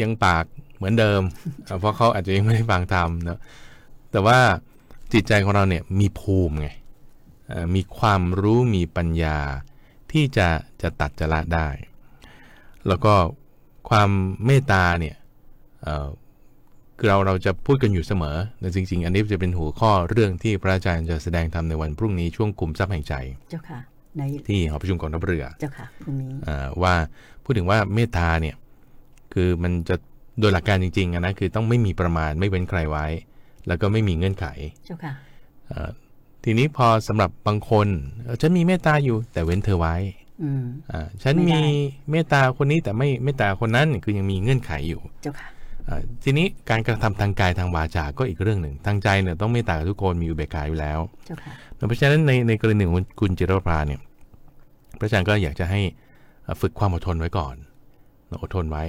ยังปากเหมือนเดิมเอ่อเพราะเขาอาจจะยังไม่ได้ฟังธรรมเนอะแต่ว่าจิตใจของเราเนี่ยมีภูมิไงเอ่อมีความรู้มีปัญญาที่จะจะตัดจะละได้ แล้วก็ความเมตตาเนี่ยเอ่อ คือเราเราจะพูดกันอยู่เสมอแต่จริง ๆ อันนี้จะเป็นหัวข้อเรื่องที่พระอาจารย์จะแสดงธรรมในวันพรุ่งนี้ช่วงกลุ่มทรัพย์แห่งใจ
เจ้าค่ะใน
ที่หอประชุมกองทัพเรือ
เจ้าค่ะพรุ่งนี้
อ่าว่าพูดถึงว่าเมตตาเนี่ยคือมันจะโดยหลักการจริงๆอะนะคือต้องไม่มีประมาณไม่เว้นใครไว้ แล้วก็ไม่มีเงื่อนไข
เจ้าค่ะ
อ่าทีนี้พอสำหรับบางคนเออฉันมีเมตตาอยู่แต่เว้นเธอไว้
อืม
อ่าฉัน
ไม่ได้
มีเมตตาคนนี้แต่ไม่เมตตาคนนั้นคือยังมีเงื่อนไขอยู่
เจ้าค่ะ
อ่า ทีนี้การกระทำทางกายทางวาจาก็อีกเรื่องหนึ่งทางใจเนี่ยต้องเมตตากับทุกคนมีอุเบกขาอยู่แล้ว
เจ้าค่ะ
เพราะฉะนั้นในในกรณีของคุณจิรประภาเนี่ยพระอาจารย์ก็อยากจะให้เอ่อฝึกความอดทนไว้ก่อนอดทนไว้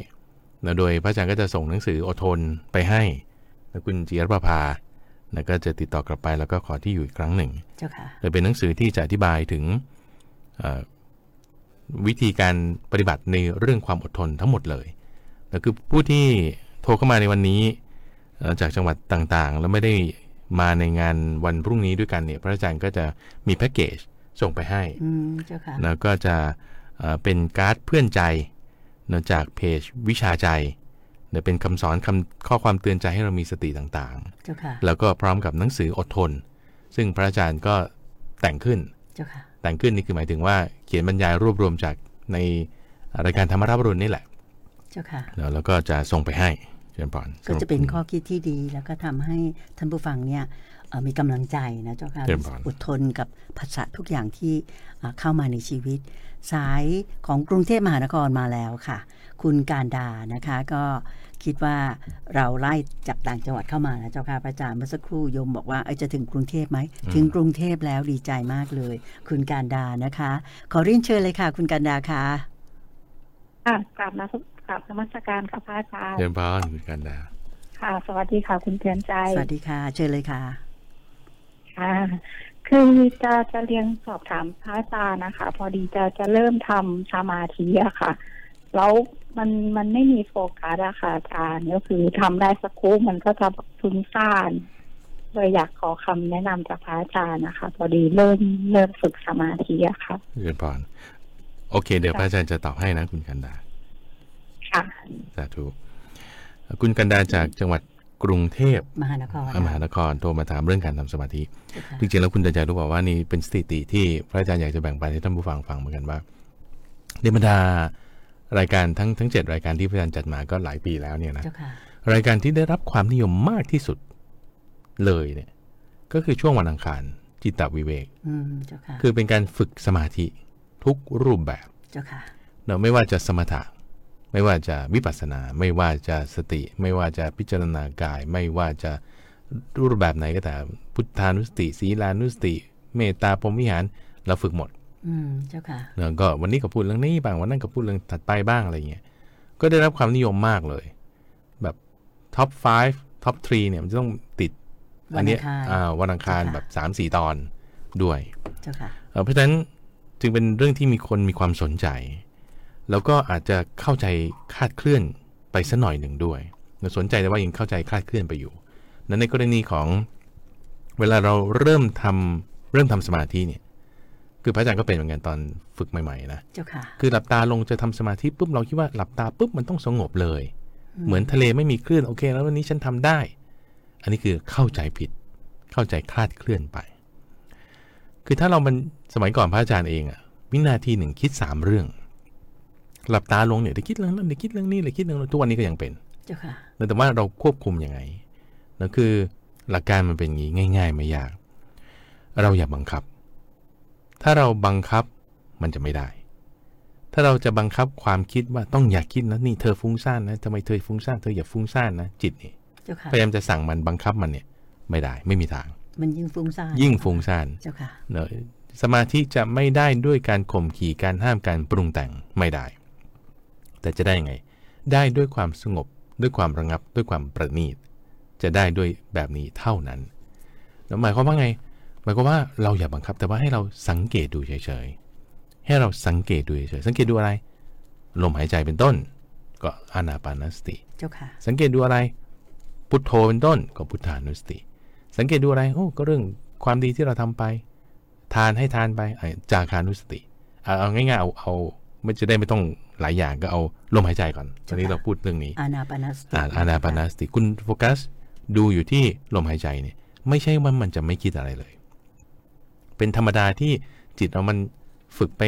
แล้วโดยพระอาจารย์ก็จะส่งหนังสืออดทนไปให้แล้วคุณจิรประภาแล้วก็จะติดต่อกลับไปแล้วก็ขอที่อยู่อีกครั้งหนึ่ง
เจ้าค่ะ
โดยเป็นหนังสือที่จะอธิบายถึงเอ่อวิธีการปฏิบัติในเรื่องความอดทนทั้งหมดเลยแล้วคือผู้ที่โทรเข้ามาในวันนี้เอ่อจากจังหวัดต่างๆ แล้วไม่ได้มาในงานวันพรุ่งนี้ด้วยกันเนี่ยพระอาจารย์ก็จะมีแพ็กเกจส่งไปให้
อืมเจ้าค่ะ
แล้วก็จะเอ่อเป็นการ์ดเพื่อนใจเนอะจากเพจวิชาใจเนอะเป็นคำสอนคำข้อความเตือนใจให้เรามีสติต่าง
เจ้าค่ะ
ๆแล้วก็พร้อมกับหนังสืออดทน ซึ่งพระอาจารย์ก็แต่งขึ้น
เจ้าค่ะ
แต่งขึ้นนี่คือหมายถึงว่าเขียนบรรยายรวบรวมจากในรายการธรรมรับรุณนี่แหละ
เจ้าค่ะ
แล้วแล้วก็จะส่งไปให้เชิ ญพร
ก็จะเป็นข้อคิดที่ดีแล้วก็ทำให้ท่านผู้ฟังเนี่ยเอ่อมีกำลังใจนะเจ้าค่ะ
เต็มพร
อดทนกับภาษาทุกอย่างที่เอ่อเข้ามาในชีวิต สายของกรุงเทพมหานครมาแล้วค่ะ คุณการดานะคะ ก็คิดว่าเราไล่จากต่างจังหวัดเข้ามานะเจ้าค่ะพระอาจารย์เมื่อสักครู่โยมบอกว่าเอ้ยจะถึงกรุงเทพไหมถึงกรุงเทพแล้วดีใจมากเลย คุณการดานะคะ ขอเรียนเชิญเลยค่ะ คุณการดาค่ะ
ค่ะกลับมา กลับนมัสการค่ะพระอาจารย์
เดินพานคุณกันดา
ค่ะ สวัสดีค่ะ คุณเตือนใจ
สวัสดีค่ะ เชิญเลยค่ะ
ค่ะ คือจะจะเรียนสอบถามพระอาจารย์นะคะ พอดีจะจะเริ่มทำสมาธิอะค่ะ แล้วมันมันไม่มีโฟกัสอะค่ะอาจารย์ก็คือทำได้สักครู่มันก็จะฟุ้งซ่านเลยอยากขอคำแนะนำจากพระอาจารย์นะคะ พอดีเริ่มเริ่มฝึกสมาธิอะค่ะ
เดินพานโอเค เดี๋ยวพระอาจารย์จะตอบให้นะคุณกันดา
ค่ะ
สาธุคุณกันดาจากจังหวัดกรุงเทพ
มหานคร
มหานครโทรมาถามเรื่องการทำสมาธิ
เจ้าค่ะ
จริงๆแล้วคุณจะใจรู้เปล่าว่านี่เป็นสถิติที่พระอาจารย์อยากจะแบ่งปันให้ท่านผู้ฟังฟังเหมือนกันว่าในบรรดารายการทั้งทั้งเจ็ดรายการที่พระอาจารย์จัดมาก็หลายปีแล้วเนี่ยนะ
เจ้าค่ะ
รายการที่ได้รับความนิยมมากที่สุดเลยเนี่ยก็คือช่วงวันอังคารจิตตวิเวก
อืมเจ้าค่ะ
คือเป็นการฝึกสมาธิทุกรูปแบบ
เจ้าค่ะ
เนอะไม่ว่าจะสมถะ ไม่ว่าจะวิปัสสนา ไม่ว่าจะสติ ไม่ว่าจะพิจารณากาย ไม่ว่าจะรูปแบบไหนก็แต่พุทธานุสติศีลานุสติ เมตตาพรหมวิหารเราฝึกหมด
อืมเจ้าค่ะ
เนอะก็วันนี้ก็พูดเรื่องนี้บ้างวันนั้นก็พูดเรื่องถัดไปบ้างอะไรเงี้ยก็ได้รับความนิยมมากเลย แบบ top 5 top 3 เนี่ยมันจะต้องติดอันเนี้ย
วันอังคาร
อ่าวันอังคาร
ค่ะ
แบบ 3-4 ตอนด้วย
เจ้าค่ะ
เอ่อเพราะฉะนั้นจึงเป็นเรื่องที่มีคนมีความสนใจ แล้วก็อาจจะเข้าใจคลาดเคลื่อนไปสักหน่อยหนึ่งด้วยสนใจแต่ว่ายังเข้าใจคลาดเคลื่อนไปอยู่ นั้นในกรณีของเวลาเราเริ่มทำเริ่มทำสมาธิเนี่ย คือพระอาจารย์ก็เป็นเหมือนกันตอนฝึกใหม่ๆนะ
เจ้าค่ะ
คือหลับตาลงจะทำสมาธิปุ๊บเราคิดว่าหลับตาปุ๊บมันต้องสงบเลย เหมือนทะเลไม่มีคลื่นโอเค แล้ววันนี้ฉันทำได้ อันนี้คือเข้าใจผิด เข้าใจคลาดเคลื่อนไป คือถ้าเรามันสมัยก่อนพระอาจารย์เองอะวินาทีหนึ่งคิดสามเรื่อง หลับตาลงเนี่ยเดี๋ยวคิดเรื่องนั้นเดี๋ยวคิดเรื่องนี้เดี๋ยวคิดเรื่องนั้นทุกวันนี้ก็ยังเป็น
เจ้าค่ะ
แต่ว่าเราควบคุมยังไงนั่นคือหลักการมันเป็นอย่างนี้ง่าย ๆ ไม่ยาก เราอย่าบังคับ ถ้าเราบังคับมันจะไม่ได้ ถ้าเราจะบังคับความคิดว่าต้องอย่าคิดนะนี่เธอฟุ้งซ่านนะทำไมเธอฟุ้งซ่านเธออย่าฟุ้งซ่านนะจิตนี่
เจ้าค่ะ
พยายามจะสั่งมันบังคับมันเนี่ย ไม่ได้ไม่มีทาง
มันยิ่งฟุ้งซ่าน
ยิ่งฟุ้งซ่าน
เจ้าค่ะ
เนอะสมาธิจะไม่ได้ด้วยการข่มขี่การห้ามการปรุงแต่งไม่ได้ แต่จะได้ยังไง ได้ด้วยความสงบ ด้วยความระงับ ด้วยความประณีต จะได้ด้วยแบบนี้เท่านั้นแล้วหมายความว่าไง หมายความว่าเราอย่าบังคับ แต่ว่าให้เราสังเกตดูเฉยๆ ให้เราสังเกตดูเฉยๆ สังเกตดูอะไร ลมหายใจเป็นต้น ก็อานาปานสติ
เจ้าค่ะ
สังเกตดูอะไร พุทโธเป็นต้น ก็พุทธานุสติ สังเกตดูอะไร โอ้ ก็เรื่องความดีที่เราทำไป ทานให้ทานไปไอ้จาคานุสติเอาเอาง่ายๆ เอาเอา ไม่จะได้ไม่ต้องหลายอย่างก็เอาลมหายใจก่อนตอนนี้เราพูดเรื่องนี้
อานาปานสติ
อ่าอานาปานาสติคุณโฟกัส ดูอยู่ที่ลมหายใจเนี่ย ไม่ใช่ว่ามันจะไม่คิดอะไรเลย เป็นธรรมดาที่จิตเรามันฝึกไป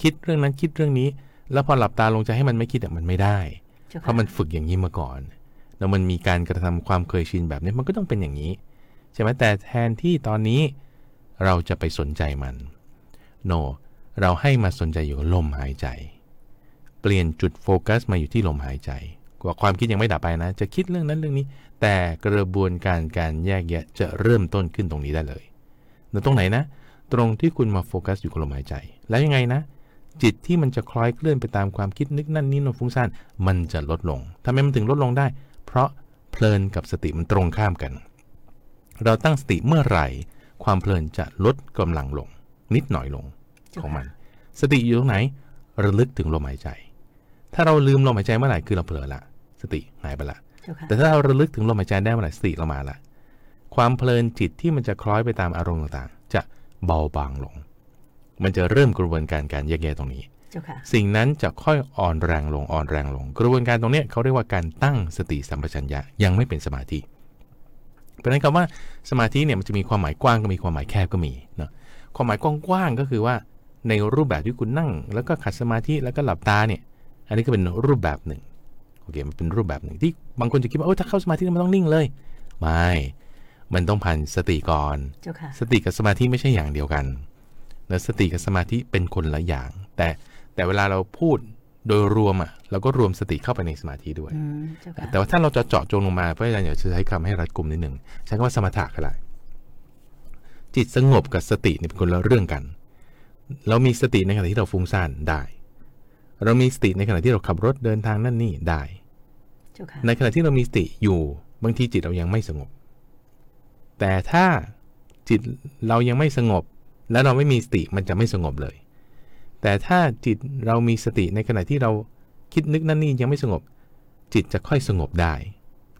คิดเรื่องนั้นคิดเรื่องนี้ แล้วพอหลับตาลงจะให้มันไม่คิดอะมันไม่ได้
เจ้า
เพ
ค่ะ
ราะมันฝึกอย่างนี้มาก่อน แล้วมันมีการกระทำความเคยชินแบบนี้มันก็ต้องเป็นอย่างนี้ใช่ไหมแต่แทนที่ตอนนี้เราจะไปสนใจมันโน เราให้มาสนใจอยู่กับลมหายใจ เปลี่ยนจุดโฟกัสมาอยู่ที่ลมหายใจ กว่าความคิดยังไม่ดับไปนะ จะคิดเรื่องนั้นเรื่องนี้ แต่กระบวนการการแยกแยะจะเริ่มต้นขึ้นตรงนี้ได้เลยแล้วตรงไหนนะ ตรงที่คุณมาโฟกัสอยู่กับลมหายใจ แล้วยังไงนะ จิตที่มันจะคล้อยเคลื่อนไปตามความคิดนึกนั่นนี่นนฟุ้งซ่านมันจะลดลงทำไมมันถึงลดลงได้ เพราะเพลินกับสติมันตรงข้ามกัน เราตั้งสติเมื่อไหร่ ความเพลินจะลดกำลังลง นิดหน่อยลง ของมัน สติอยู่ตรงไหน ระลึกถึงลมหายใจ ถ้าเราลืมลมหายใจเมื่อไหร่คือเราเผลอละ สติหายไปละ
เจ้าค่ะ
แต่ถ้าเราระลึกถึงลมหายใจได้เมื่อไหร่สติเรามาละความเพลินจิตที่มันจะคล้อยไปตามอารมณ์ต่างๆ จะเบาบางลง มันจะเริ่มกระบวนการการแยกแยะตรงนี้
เจ้าค่ะ
สิ่งนั้นจะค่อยอ่อนแรงลงอ่อนแรงลง กระบวนการตรงเนี้ยเขาเรียกว่าการตั้งสติสัมปชัญญะยังไม่เป็นสมาธิ เพราะฉะนั้นคำว่าสมาธิเนี่ยมันจะมีความหมายกว้างก็มีความหมายแคบก็มีเนาะความหมายกว้างๆก็คือว่า ในรูปแบบที่คุณนั่ง แล้วก็ขัดสมาธิแล้วก็หลับตาเนี่ย อันนี้ก็เป็นรูปแบบหนึ่งโอเคมันเป็นรูปแบบหนึ่งที่บางคนจะคิดว่าโอ้ถ้าเข้าสมาธิมันต้องนิ่งเลย ไม่ มันต้องผ่านสติก่อน
เจ้าค่ะ
สติกับสมาธิไม่ใช่อย่างเดียวกันนะสติกับสมาธิเป็นคนละอย่าง แต่แต่เวลาเราพูดโดยรวมอะเราก็รวมสติเข้าไปในสมาธิด้วย
อืมเจ้าค่ะ
แต่ว่าถ้าเราจะเจาะจงลงมาพระอาจารย์อยากจะใช้คำให้รัดกุมนิดหนึ่งใช้คำว่าสมถะก็ได้จิตสงบกับสติเนี่ยเป็นคนละเรื่องกัน เรามีสติในขณะที่เราฟุ้งซ่านได้ เรามีสติในขณะที่เราขับรถเดินทางนั่นนี่ได้
เจ้าค่ะ
ในขณะที่เรามีสติอยู่บางทีจิตเรายังไม่สงบ แต่ถ้าจิตเรายังไม่สงบ และเราไม่มีสติมันจะไม่สงบเลย แต่ถ้าจิตเรามีสติในขณะที่เราคิดนึกนั่นนี่ยังไม่สงบ จิตจะค่อยสงบได้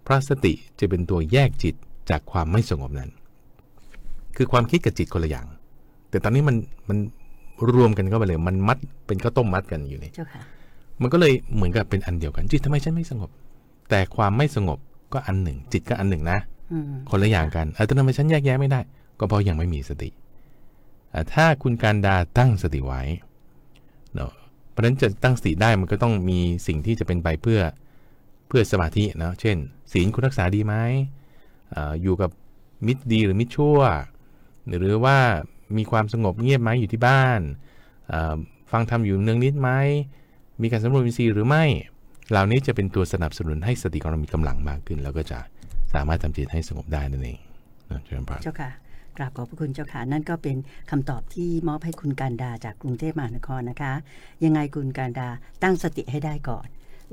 เพราะสติจะเป็นตัวแยกจิตจากความไม่สงบนั้น คือความคิดกับจิตคนละอย่าง แต่ตอนนี้มันมัน รวมกันเข้าไปเลย มันมัดเป็นข้าวต้มมัดกันอยู่นี่
เจ้าค่ะ
มันก็เลยเหมือนกับเป็นอันเดียวกัน จิตทำไมฉันไม่สงบ แต่ความไม่สงบก็อันหนึ่ง จิตก็อันหนึ่งนะ
อืม
คนละอย่างกันเออแต่ทำไมฉันแยกแยะไม่ได้ ก็เพราะยังไม่มีสติอะถ้าคุณการดาตั้งสติไว้เนาะเพราะฉะนั้นจะตั้งสติได้มันก็ต้องมีสิ่งที่จะเป็นไปเพื่อเพื่อสมาธินะเช่น ศีลคุณรักษาดีไหมอ่าอยู่กับมิตรดีหรือมิตรชั่ว หรือว่า มีความสงบเงียบไหมอยู่ที่บ้าน ฟังธรรมอยู่เนืองนิดไหม มีการสำรวจอินทรีย์หรือไม่ เหล่านี้จะเป็นตัวสนับสนุนให้สติของเรามีกำลังมากขึ้น แล้วก็จะสามารถทำจิตให้สงบได้นั่นเองนะเชิญพระ
เจ้าค่ะกราบขอบพระคุณเจ้าค่ะ นั่นก็เป็นคำตอบที่มอบให้คุณการดาจากกรุงเทพมหานครนะคะ ยังไงคุณการดาตั้งสติให้ได้ก่อน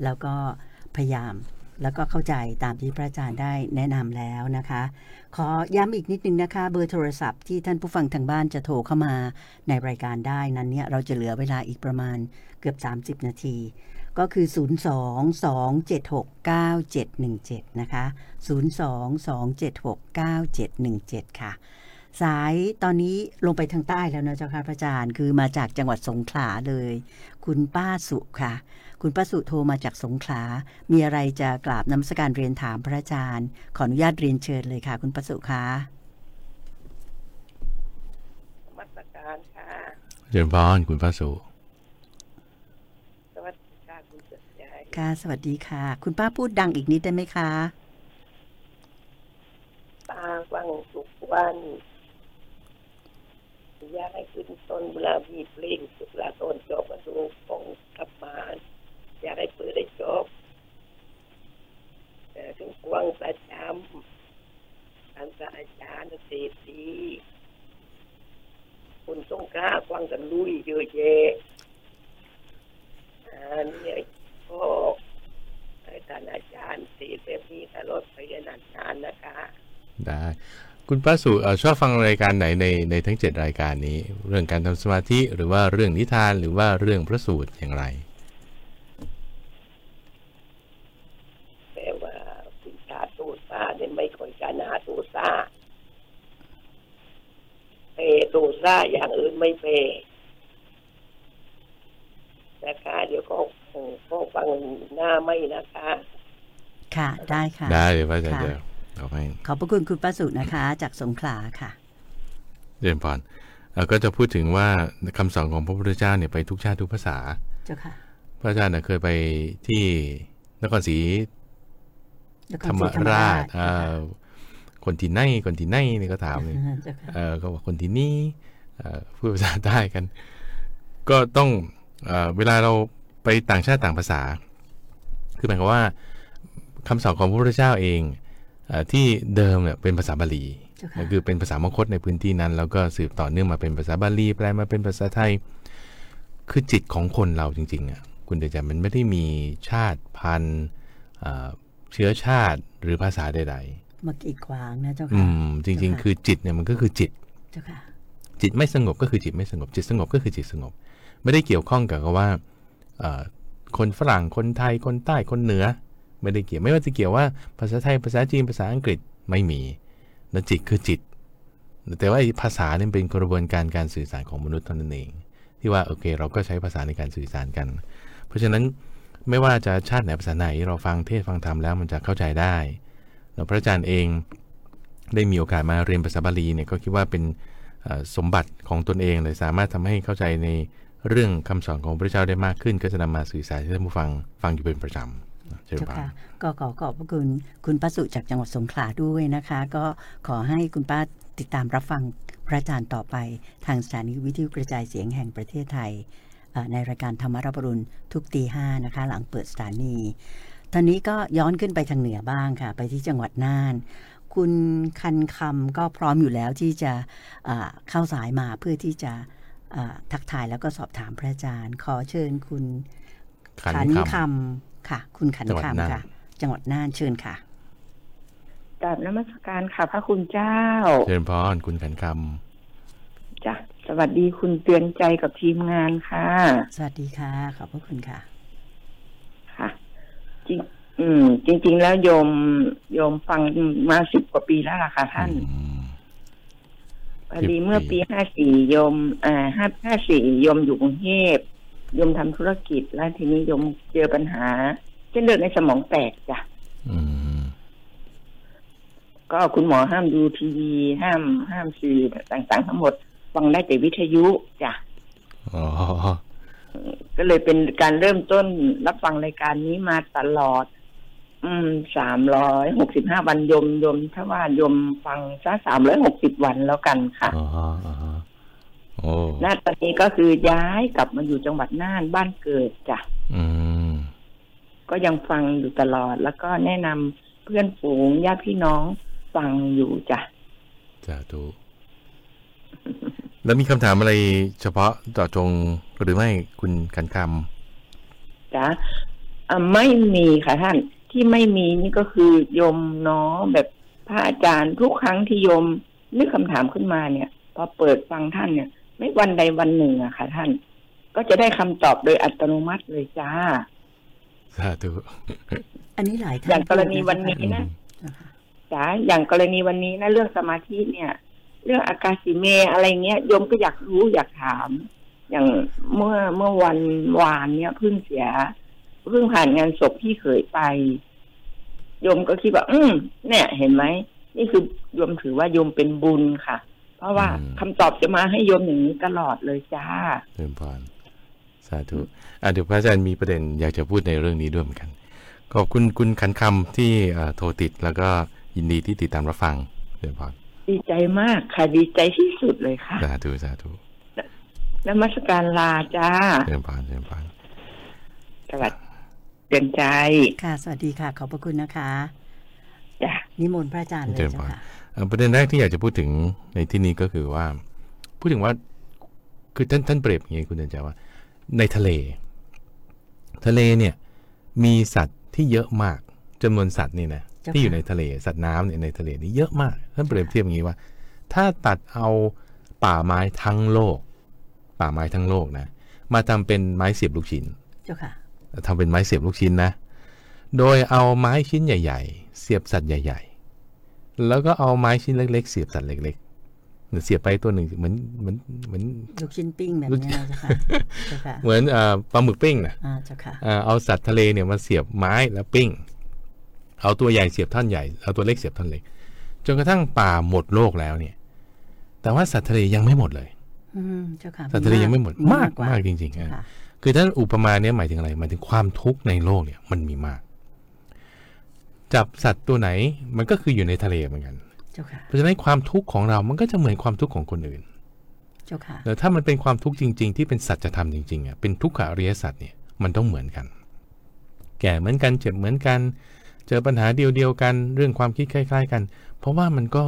แล้วก็พยายามแล้วก็เข้าใจตามที่พระอาจารย์ได้แนะนำแล้วนะคะ ขอย้ำอีกนิดนึงนะคะ เบอร์โทรศัพท์ที่ท่านผู้ฟังทางบ้านจะโทรเข้ามาในรายการได้นั้นเนี่ยเราจะเหลือเวลาอีกประมาณเกือบ 30 นาที ก็คือ 022769717 นะคะ 022769717 ค่ะ สายตอนนี้ลงไปทางใต้แล้วนะเจ้าค่ะพระอาจารย์ คือมาจากจังหวัดสงขลาเลย คุณป้าสุค่ะ คุณป้าสุโทรมาจากสงขลา มีอะไรจะกราบนมัสการเรียนถามพระอาจารย์ ขออนุญาตเรียนเชิญเลยค่ะ คุณป้าสุค่ะ
มาตรการค่ะ
เชิญพรคุณพระสุ
สวัสดีค่ะคุณสุดใจ
ค่ะ สวัสดีค่ะ คุณป้าพูดดังอีกนิดได้ไหมคะ
ตาฟังทุกวันอ ยากให้ขึ้นต้นเวลามีเพลงสุดลาต้นจบมาดูฟงกลับมาอยากให้เปิดได้จบแต่ถึงกวางประจำท่านอาจารย์เศรษฐีคุณสงกรากวางกันลุยเยอะแยะอันนี้ก็ท่านอาจารย์สีแบบนี้ตลอดไปนานๆนะคะ
ได้ คุณพระสุเอ่อชอบฟังรายการไหนในในทั้ง 7 รายการนี้ เรื่องการทำสมาธิหรือว่าเรื่องนิทานหรือว่าเรื่องพระสูตรอย่างไร
แต่ว่าคุณตาตูซาเนี่ยไม่ค่อยจะนาตูซาเปตูซาอย่างอื่นไม่เปนะคะเดี๋ยวก็ก็ฟังหน้าไม่นะคะ
ค่ะได้ค่ะ
ได้เลยพระอาจารย์
ค่ะ
จะเอาให้
ขอบพระคุณคุณป้าสุนะคะ จากสงขลาค่ะ
เรียนพรเอ่อก็จะพูดถึงว่าคำสอนของพระพุทธเจ้าเนี่ยไปทุกชาติทุกภาษา
เจ้าค่ะ
พระอาจารย์น่ะเคยไปที่นครศรี
นค
ธรรม
ศ
ราช
ค่ะ
อ่าคนที่ไหนคนที่ไหนนี่ก็ถามเลย
เจ้าค่ะ
เออก็บอกคนที่นี่เอ่อพูดภาษาใต้กัน ก็ต้องเอ่อเวลาเราไปต่างชาติต่างภาษา คือหมายความว่าคำสอนของพระพุทธเจ้าเองเออ ที่เดิมเนี่ยเป็นภาษาบาลี
เจ้าค่ะ
ก็คือเป็นภาษามคตในพื้นที่นั้น แล้วก็สืบต่อเนื่องมาเป็นภาษาบาลีแปลมาเป็นภาษาไทย คือจิตของคนเราจริงๆอะคุณเดชมันไม่ได้มีชาติพันธุ์เอ่อเชื้อชาติหรือภาษาใด
มากีดขวางนะเจ้า
ๆอื
ค่ะ
มจริง ๆ คือจิตเนี่ยมันก็คือจิต
เจ้าค่ะ
จิตไม่สงบก็คือจิตไม่สงบ จิตสงบก็คือจิตสงบ ไม่ได้เกี่ยวข้องกับว่าเอ่อคนฝรั่งคนไทยคนใต้คนเหนือ ไม่ได้เกี่ยวไม่ว่าจะเกี่ยวว่าภาษาไทยภาษาจีนภาษาอังกฤษไม่มีนะจิตคือจิต แต่ว่าภาษาเนี่ยเป็นกระบวนการการสื่อสารของมนุษย์เท่านั้นเอง ที่ว่าโอเค เราก็ใช้ภาษาในการสื่อสารกัน เพราะฉะนั้นไม่ว่าจะชาติไหนภาษาไหน เราฟังเทศฟังธรรมแล้วมันจะเข้าใจได้พระอาจารย์เองได้มีโอกาสมาเรียนภาษาบาลีเนี่ยก็คิดว่าเป็นสมบัติของตนเองเลยสามารถทำให้เข้าใจในเรื่องคำสอนของพระเจ้าได้มากขึ้น ก็จะนำมาสื่อสารให้ท่านผู้ฟังฟังอยู่เป็นประจำ เชิญ
เจ้า
พา
ค่ะก็ขอขอบพระคุณคุณป้าสุจากจังหวัดสงขลาด้วยนะคะ ก็ขอให้คุณป้าติดตามรับฟังพระอาจารย์ต่อไป ทางสถานีวิทยุกระจายเสียงแห่งประเทศไทยเอ่อในรายการธรรมรับรุณทุกตีห้านะคะ หลังเปิดสถานีตอนนี้ก็ย้อนขึ้นไปทางเหนือบ้างค่ะ ไปที่จังหวัดน่าน คุณคันคำก็พร้อมอยู่แล้วที่จะเอ่อเข้าสายมาเพื่อที่จะเอ่อทักทายแล้วก็สอบถามพระอาจารย์ ขอเชิญคุณ
ขันคำำ
ค่ะ คุณขัน
จังหวัดน่าน
คำค่ะ จังหวัดน่านเชิญค่ะ
กราบนมัสการค่ะ พระคุณเจ้า
เชิญพรคุณขันค
จ้ะสวัสดีคุณเตือนใจกับทีมงานค่ะ
สวัสดีค่ะ ขอบพระคุณค่ะ
ค่ะ จริง อืม จริง ๆ แล้วโยมโยมฟังมาสิบกว่าปีแล้วล่ะค่ะำท่าน
อืม
พอดีเมื่อปีห้าสี่โยม อ่าห้าห้าสี่โยมอยู่กรุงเทพโยมทำธุรกิจแล้วทีนี้โยมเจอปัญหาเส้นเลือดในสมองแตกจ้ะ
อืม
ก็คุณหมอห้ามดูทีวีห้ามห้ามสื่อต่างๆ ทั้งหมด ฟังได้แต่วิทยุจ้ะ
อ๋อ
ก็เลยเป็นการเริ่มต้นรับฟังรายการนี้มาตลอด อืมสามร้อยหกสิบห้าวันโยมโยม ถ้าว่าโยมฟังซะสามร้อยหกสิบวันแล้วกันค่ะ
อ๋ออ๋อโอ้
ณตอนนี้ก็คือย้ายกลับมาอยู่จังหวัดน่านบ้านเกิดจ้ะ
อืม
ก็ยังฟังอยู่ตลอด แล้วก็แนะนำเพื่อนฝูงญาติพี่น้องฟังอยู่จ้ะ
สาธุแล้วมีคำถามอะไรเฉพาะเจาะจงหรือไม่คุณขันค
จ้ะอะไม่มีค่ะท่านที่ไม่มีนี่ก็คือโยมเนาะแบบพระอาจารย์ทุกครั้งที่โยมนึกคำถามขึ้นมาเนี่ยพอเปิดฟังท่านเนี่ย ไม่วันใดวันหนึ่งอะค่ะ ท่าน ก็จะได้คำตอบโดยอัตโนมัติเลยจ้าำ
สาธุ
อันนี้หลายท่าน
อย่างกรณีวันนี้
อื
นะ
ม
เจ้าค่ะ
จ้าอย่างกรณีวันนี้นะเรื่องสมาธิเนี่ย เรื่องอากาศิเมอะไรเงี้ยโยมก็อยากรู้อยากถาม อย่างเมื่อเมื่อวันวานเนี่ยเพิ่งเสียเพิ่งผ่านงานศพพี่เคยไปโยมก็คิดว่า อืมเนี่ย เห็นไหมนี่คือโยมถือว่าโยมเป็นบุญค่ะเพ ราะว่าคำตอบจะมาให้โยมอย่างนี้ตลอดเลยจ้า
เชิญพรสาธุอะเดี๋ยวพระอาจารย์มีประเด็นอยากจะพูดในเรื่องนี้ด้วยเหมือนกัน ขอบคุณคุณขันคำที่เอ่อโทรติดแล้วก็ยินดีที่ติดตามรับฟังเชิญพร
ดีใจมากค่ะดีใจที่สุดเลยค่ะ
สาธุสาธุ
นมัสการลาจ้า
เชิญพรเชิญพร
สวัสดีเตือนใจ
ค่ะ สวัสดีค่ะ ขอบพระคุณนะคะ
จ้ะ
นิมนต์พระอาจารย์เลย
เชิญพ
เจ้ารค่ะ
เอ่อ ประเด็นแรกที่อยากจะพูดถึงในที่นี้ก็คือว่า พูดถึงว่าคือท่านท่านเปรียบอย่างนี้คุณเดนใจว่า ในทะเล ทะเลเนี่ยมีสัตว์ที่เยอะมากจำนวนสัตว์นี่นะ
เจ้าค่ะ
ที่อยู่ในทะเลสัตว์น้ำเนี่ยในทะเลนี่เยอะมากท่านเปรียบเทียบอย่างนี้ว่า ถ้าตัดเอาป่าไม้ทั้งโลก ป่าไม้ทั้งโลกนะ มาทำเป็นไม้เสียบลูกชิ้น
เจ้าค่ะ
ทำเป็นไม้เสียบลูกชิ้นนะ โดยเอาไม้ชิ้นใหญ่ ๆ เสียบสัตว์ใหญ่ ๆ แล้วก็เอาไม้ชิ้นเล็ก ๆ เสียบสัตว์เล็กๆหรือเสียบไปตัวหนึ่งเหมือนเหมือนเหมือน
ลูกชิ้นปิ้งแบบ
ลูก
นี้นะเจ้าค่ะเจ้าค่ะ
เหมือนเอ่อปลาหมึกปิ้งนะ
อ่าเจ้าค่ะ
เอ่อเอาสัตว์ทะเลเนี่ยมาเสียบไม้แล้วปิ้ง เอาตัวใหญ่เสียบท่อนใหญ่เอาตัวเล็กเสียบท่อนเล็ก จนกระทั่งป่าหมดโลกแล้วเนี่ย แต่ว่าสัตว์ทะเลยังไม่หมดเลย
อืมเจ้าค่ะ
สัตว์ทะเลยังไม่หมดมาก
กว่ามา
กจริงๆอะ
ค่ะ
คือถ้าอุปมาเนี่ยหมายถึงอะไรหมายถึงความทุกข์ในโลกเนี่ยมันมีมาก จับสัตว์ตัวไหนมันก็คืออยู่ในทะเลเหมือนกัน
เจ้าค่ะ
เพราะฉะนั้นความทุกข์ของเรามันก็จะเหมือนความทุกข์ของคนอื่น
เจ้าค่ะ
แต่ถ้ามันเป็นความทุกข์จริง ๆ ที่เป็นสัจธรรมจริงๆอะเป็นทุกขอริยสัจเนี่ยมันต้องเหมือนกัน แก่เหมือนกันเจ็บเหมือนกัน เจอปัญหาเดียวๆกันเรื่องความคิดคล้าย ๆ กัน เพราะว่ามันก็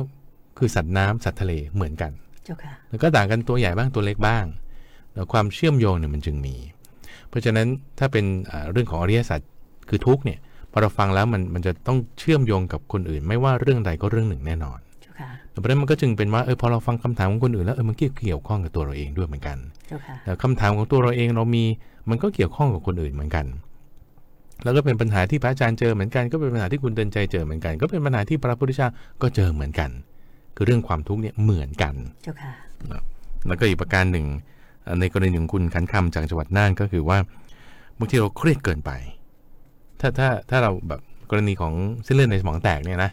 คือสัตว์น้ำสัตว์ทะเลเหมือนกัน
เจ้าค่ะ
แล้วก็ต่างกันตัวใหญ่บ้างตัวเล็กบ้างแล้วความเชื่อมโยงเนี่ยมันจึงมี เพราะฉะนั้นถ้าเป็นอ่าเรื่องของอริยสัจคือทุกข์เนี่ยพ อเราฟังแล้วมันมันจะต้องเชื่อมโยงกับคนอื่น ไม่ว่าเรื่องใดก็เรื่องหนึ่งแน่นอน
เจ้าค่ะ
เพราะฉะนั้นมันก็จึงเป็นว่าเออพอเราฟังคำถามของคนอื่นแล้วเออมันเกี่ยวเกี่ยวข้องกับตัวเราเองด้วยเหมือนกัน
เจ้าค่ะ
แล้วคำถามของตัวเราเองเรามีมันก็เกี่ยวข้องกับคนอื่นเหมือนกัน แล้วก็เป็นปัญหาที่พระอาจารย์เจอเหมือนกัน ก็เป็นปัญหาที่คุณเตือนใจเจอเหมือนกัน ก็เป็นปัญหาที่พระพุทธเจ้าก็เจอเหมือนกัน คือเรื่องความทุกข์เนี่ยเหมือนกัน
เจ้าค่ะ
แล้วก็อีกประการหนึ่งเอ่อในกรณีของคุณขันคำจากจังหวัดน่านก็คือว่าบางทีเราเครียดเกินไป ถ้าถ้าถ้าเราแบบกรณีของเส้นเลือดในสมองแตกเนี่ยนะ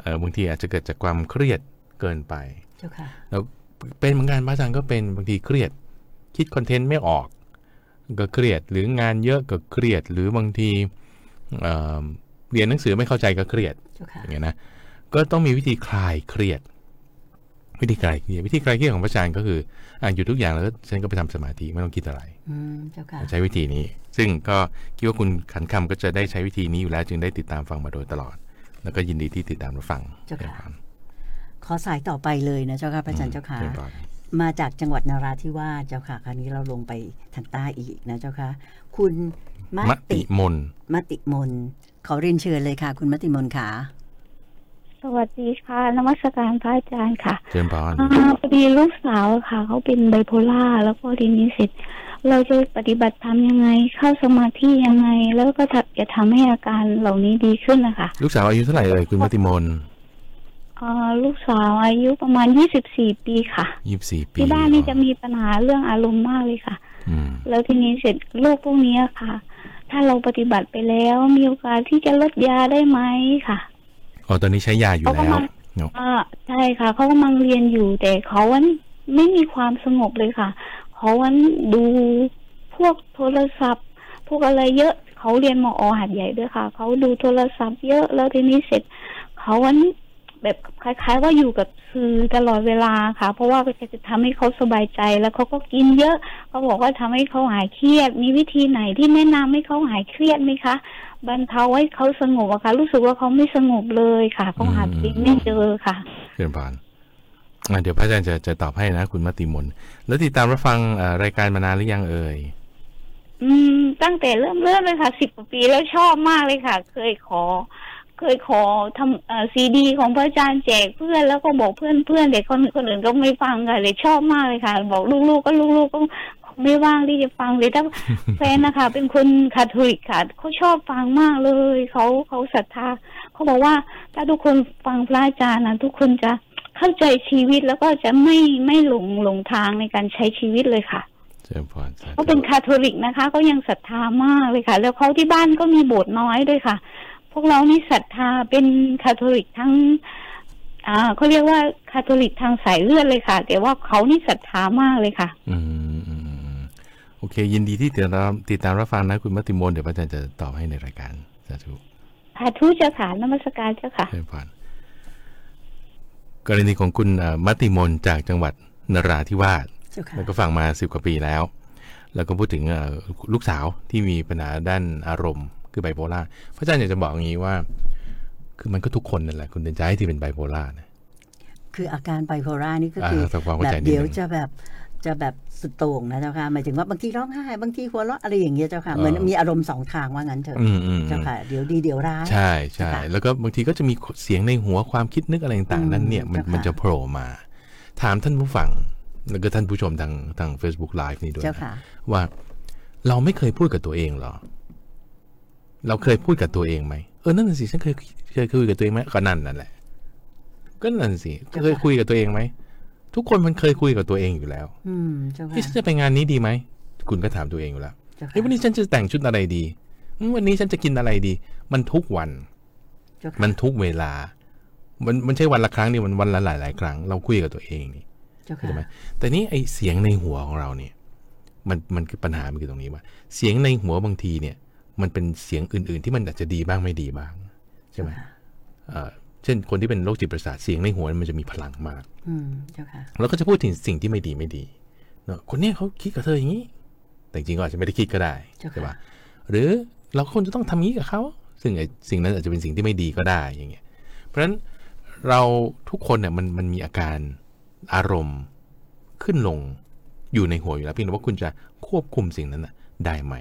เออบางทีอาจจะเกิดจากความเครียดเกินไป
เจ้าค่ะ
แล้วเป็นเหมือนกันพระอาจารย์ก็เป็นบางทีเครียด คิดคอนเทนต์ไม่ออก ก็เครียดหรืองานเยอะก็เครียดหรือบางทีเอ่อเรียนหนังสือไม่เข้าใจก็เครียด
เจ้าค่ะ
อย่างเงี้ยนะก็ต้องมีวิธีคลายเครียด วิธีไกลเกลี่ยวิธีไกลเกลี่ยของพระอาจารย์ก็คืออะหยุดทุกอย่างแล้วฉันก็ไปทำสมาธิไม่ต้องคิดอะไร
อืมเจ้าค่ะ
ใช้วิธีนี้ ซึ่งก็คิดว่าคุณขันคำก็จะได้ใช้วิธีนี้อยู่แล้วจึงได้ติดตามฟังมาโดยตลอด แล้วก็ยินดีที่ติดตามรับฟัง
เจ้าค่ะ
ชิญพร
ขอสายต่อไปเลยนะเจ้าค่ะพระอาจารย์เจ้าค่ะ
ชิญพร
มาจากจังหวัดนราธิวาสเจ้าค่ะ คราวนี้เราลงไปทางใต้อีกนะเจ้าค่ะ คุณม
มติ
ติ
มน
มติมนขอเรียนเชิญเลยค่ะ คุณมติมนค่ะ
สวัสดีค่ะนมัสการพระอาจารย์ค่ะ
เชิญพร
อ่าพอดีลูกสาวค่ะ เขาเป็นไบโพล่าแล้วก็ทีนี้เสร็จ เราจะปฏิบัติธรรมยังไง เข้าสมาธิยังไง แล้วก็จะทำให้อาการเหล่านี้ดีขึ้นนะคะ
ลูกสาวอายุเท่าไหร่เอ่ยคุณมติมน
อ่าลูกสาวอายุประมาณยี่สิบสี่ปีค่ะ
ยี่สิบสี่ปี
ที่บ้านนี่จะมีปัญหาเรื่องอารมณ์มากเลยค่ะ
อืม
แล้วทีนี้เสร็จโรคพวกนี้ค่ะ ถ้าเราปฏิบัติไปแล้วมีโอกาสที่จะลดยาได้ไหมค่ะ
อ๋อตอนนี้ใช้ยาอยู่
เขาก็
แล้ว
มา
เนาะ
อ่าใช่ค่ะเขากำลังเรียนอยู่ แต่เขาวันไม่มีความสงบเลยค่ะเขาวันดูพวกโทรศัพท์ พวกอะไรเยอะเขาเรียนมอหัดใหญ่ด้วยค่ะเขาดูโทรศัพท์เยอะแล้วทีนี้เสร็จเขาวันแบบคล้าย ๆ ว่าอยู่กับสื่อตลอดเวลาค่ะ เพราะว่าจะทำให้เขาสบายใจแล้วเขาก็กินเยอะเขาบอกว่าทำให้เขาหายเครียด มีวิธีไหนที่แนะนำให้เขาหายเครียดไหมคะ บรรเทาให้เขาสงบอะค่ะ รู้สึกว่าเขาไม่สงบเลยค่ะเขาหาจริงไม่เจอค่ะ
เชิญพรอะเดี๋ยวพระอาจารย์จะจะตอบให้นะ คุณมติมนแล้วติดตามรับฟังเอ่อรายการมานานหรือยังเอ่ย
อืม ตั้งแต่เริ่มเริ่มเลยค่ะสิบกว่าปีแล้วชอบมากเลยค่ะ เคยขอ เคยขอทำเอ่อซีดี ของพระอาจารย์แจกเพื่อนแล้วก็บอกเพื่อนเพื่อนเด็กคนคนอื่นก็ไม่ฟังค่ะเลยชอบมากเลยค่ะ บอกลูกๆก็ลูกๆก็ ไม่ว่างที่จะฟังเลยถ้าแฟนนะคะ เป็นคนคาทอลิกค่ะเขาชอบฟังมากเลยเขาเขาศรัทธาเขาบอกว่า ถ้าทุกคนฟังพระอาจารย์นะทุกคนจะเข้าใจชีวิตแล้วก็จะไม่ไม่หลงหลงทางในการใช้ชีวิตเลยค่ะ
เชิญพรสาธุ
เขาเป็นคาทอลิกนะคะก็ยังศรัทธามากเลยค่ะ แล้วเขาที่บ้านก็มีโบสถ์น้อยด้วยค่ะ พวกเรานี่ศรัทธาเป็นคาทอลิกทั้งอ่าเขาเรียกว่าคาทอลิกทางสายเลือดเลยค่ะ แต่ว่าเขานี่ศรัทธามากเลยค่ะ
อืมอืมอืมอืม โอเค ยินดีที่ติดตามติดตามรับฟังนะคุณมติมนเดี๋ยวพระอาจารย์จะตอบให้ในรายการสาธุ
สาธุเจ้าค่ะนมัสการเจ้าค่ะ
เชิญพรกรณีของคุณเอ่อมติมนจากจังหวัดนราธิวาส
เจ้าค่ะ
แล้วก็ฟังมาสิบกว่าปีแล้ว แล้วก็พูดถึงเอ่อลูกสาวที่มีปัญหาด้านอารมณ์ คือไบโพล่าพระอาจารย์อยากจะบอกอย่างนี้ว่า คือมันก็ทุกคนนั่นแหละคุณเดินใจที่เป็นไบโพล่านะ
คืออาการไบโพล่านี่ก็คือ
อ่าทำความเข้า
แบ
ใจ
บ
นิดนึง
เดี๋ยวจะแบบ จะแบบสุดโต่งนะเจ้าค่ะหมายถึงว่าบางทีร้องไห้บางทีหัวเราะอะไรอย่างเงี้ยเจ้าค่ะเหมือนมีอารมณ์สองทางว่างั้นเถอะ
อืมอืม
เจ้าค่ะเดี๋ยวดีเดี๋ยวร้าย
ใช่ใช่
ค่ะ
แล้วก็บางทีก็จะมีเสียงในหัวความคิดนึกอะไรต่าง
อืม
ๆนั้นเนี่ยมัน
เจ้าค่ะ
มันจะโผล่มา ถามท่านผู้ฟังแล้วก็ท่านผู้ชมทางทาง Facebook Live นี่ด้วย
เจ้า
นะ
ค่ะ
ว่าเราไม่เคยพูดกับตัวเองเหรอ เราเคยพูดกับตัวเองไหมเออนั่นนะสิฉันเคยเคยคุยกับตัวเองไหมก็นั่นนั่นแหละก็นั่นสิ
เจ้าค่ะ
เคยคุยกับตัวเองไหม ทุกคนมันเคยคุยกับตัวเองอยู่แล้ว
อืมเจ้าค่ะ
เฮ้ยฉันจะไปงานนี้ดีไหม คุณก็ถามตัวเองอยู่แล้ว
เจ้าค่ะ
เฮ้ยวันนี้ฉันจะแต่งชุดอะไรดีอืมวันนี้ฉันจะกินอะไรดี มันทุกวัน
เจ้าค่ะ
มันทุกเวลา มันมันใช่วันละครั้งนี่มันวันละหลายหลายๆครั้ง เราคุยกับตัวเองนี่
เจ้า
เข้าใจ
ค่ะ
ไหมแต่นี่ไอเสียงในหัวของเราเนี่ย มันมันคือปัญหามันคือตรงนี้ว่า เสียงในหัวบางทีเนี่ย มันเป็นเสียงอื่น ๆ ที่มันอาจจะดีบ้างไม่ดีบ้างใช่ไหม เอ่อเช่นคนที่เป็นโรคจิตประสาทเสียงในหัวมันจะมีพลังมาก
อืมเจ้าค่ะ
แล้วก็จะพูดถึงสิ่งที่ไม่ดีไม่ดีเนอะคนเนี้ยเขาคิดกับเธออย่างนี้ แต่จริงๆก็อาจจะไม่ได้คิดก็ได้
เจ้าค่ะ
ใช่ปะหรือเราควรจะต้องทำงี้กับเขาซึ่งไอ้สิ่งนั้นอาจจะเป็นสิ่งที่ไม่ดีก็ได้อย่างเงี้ย เพราะฉะนั้นเราทุกคนเนี่ยมันมันมีอาการอารมณ์ขึ้นลงอยู่ในหัวอยู่แล้วเพียงแต่ว่าคุณจะควบคุมสิ่งนั้นนะได้ไหม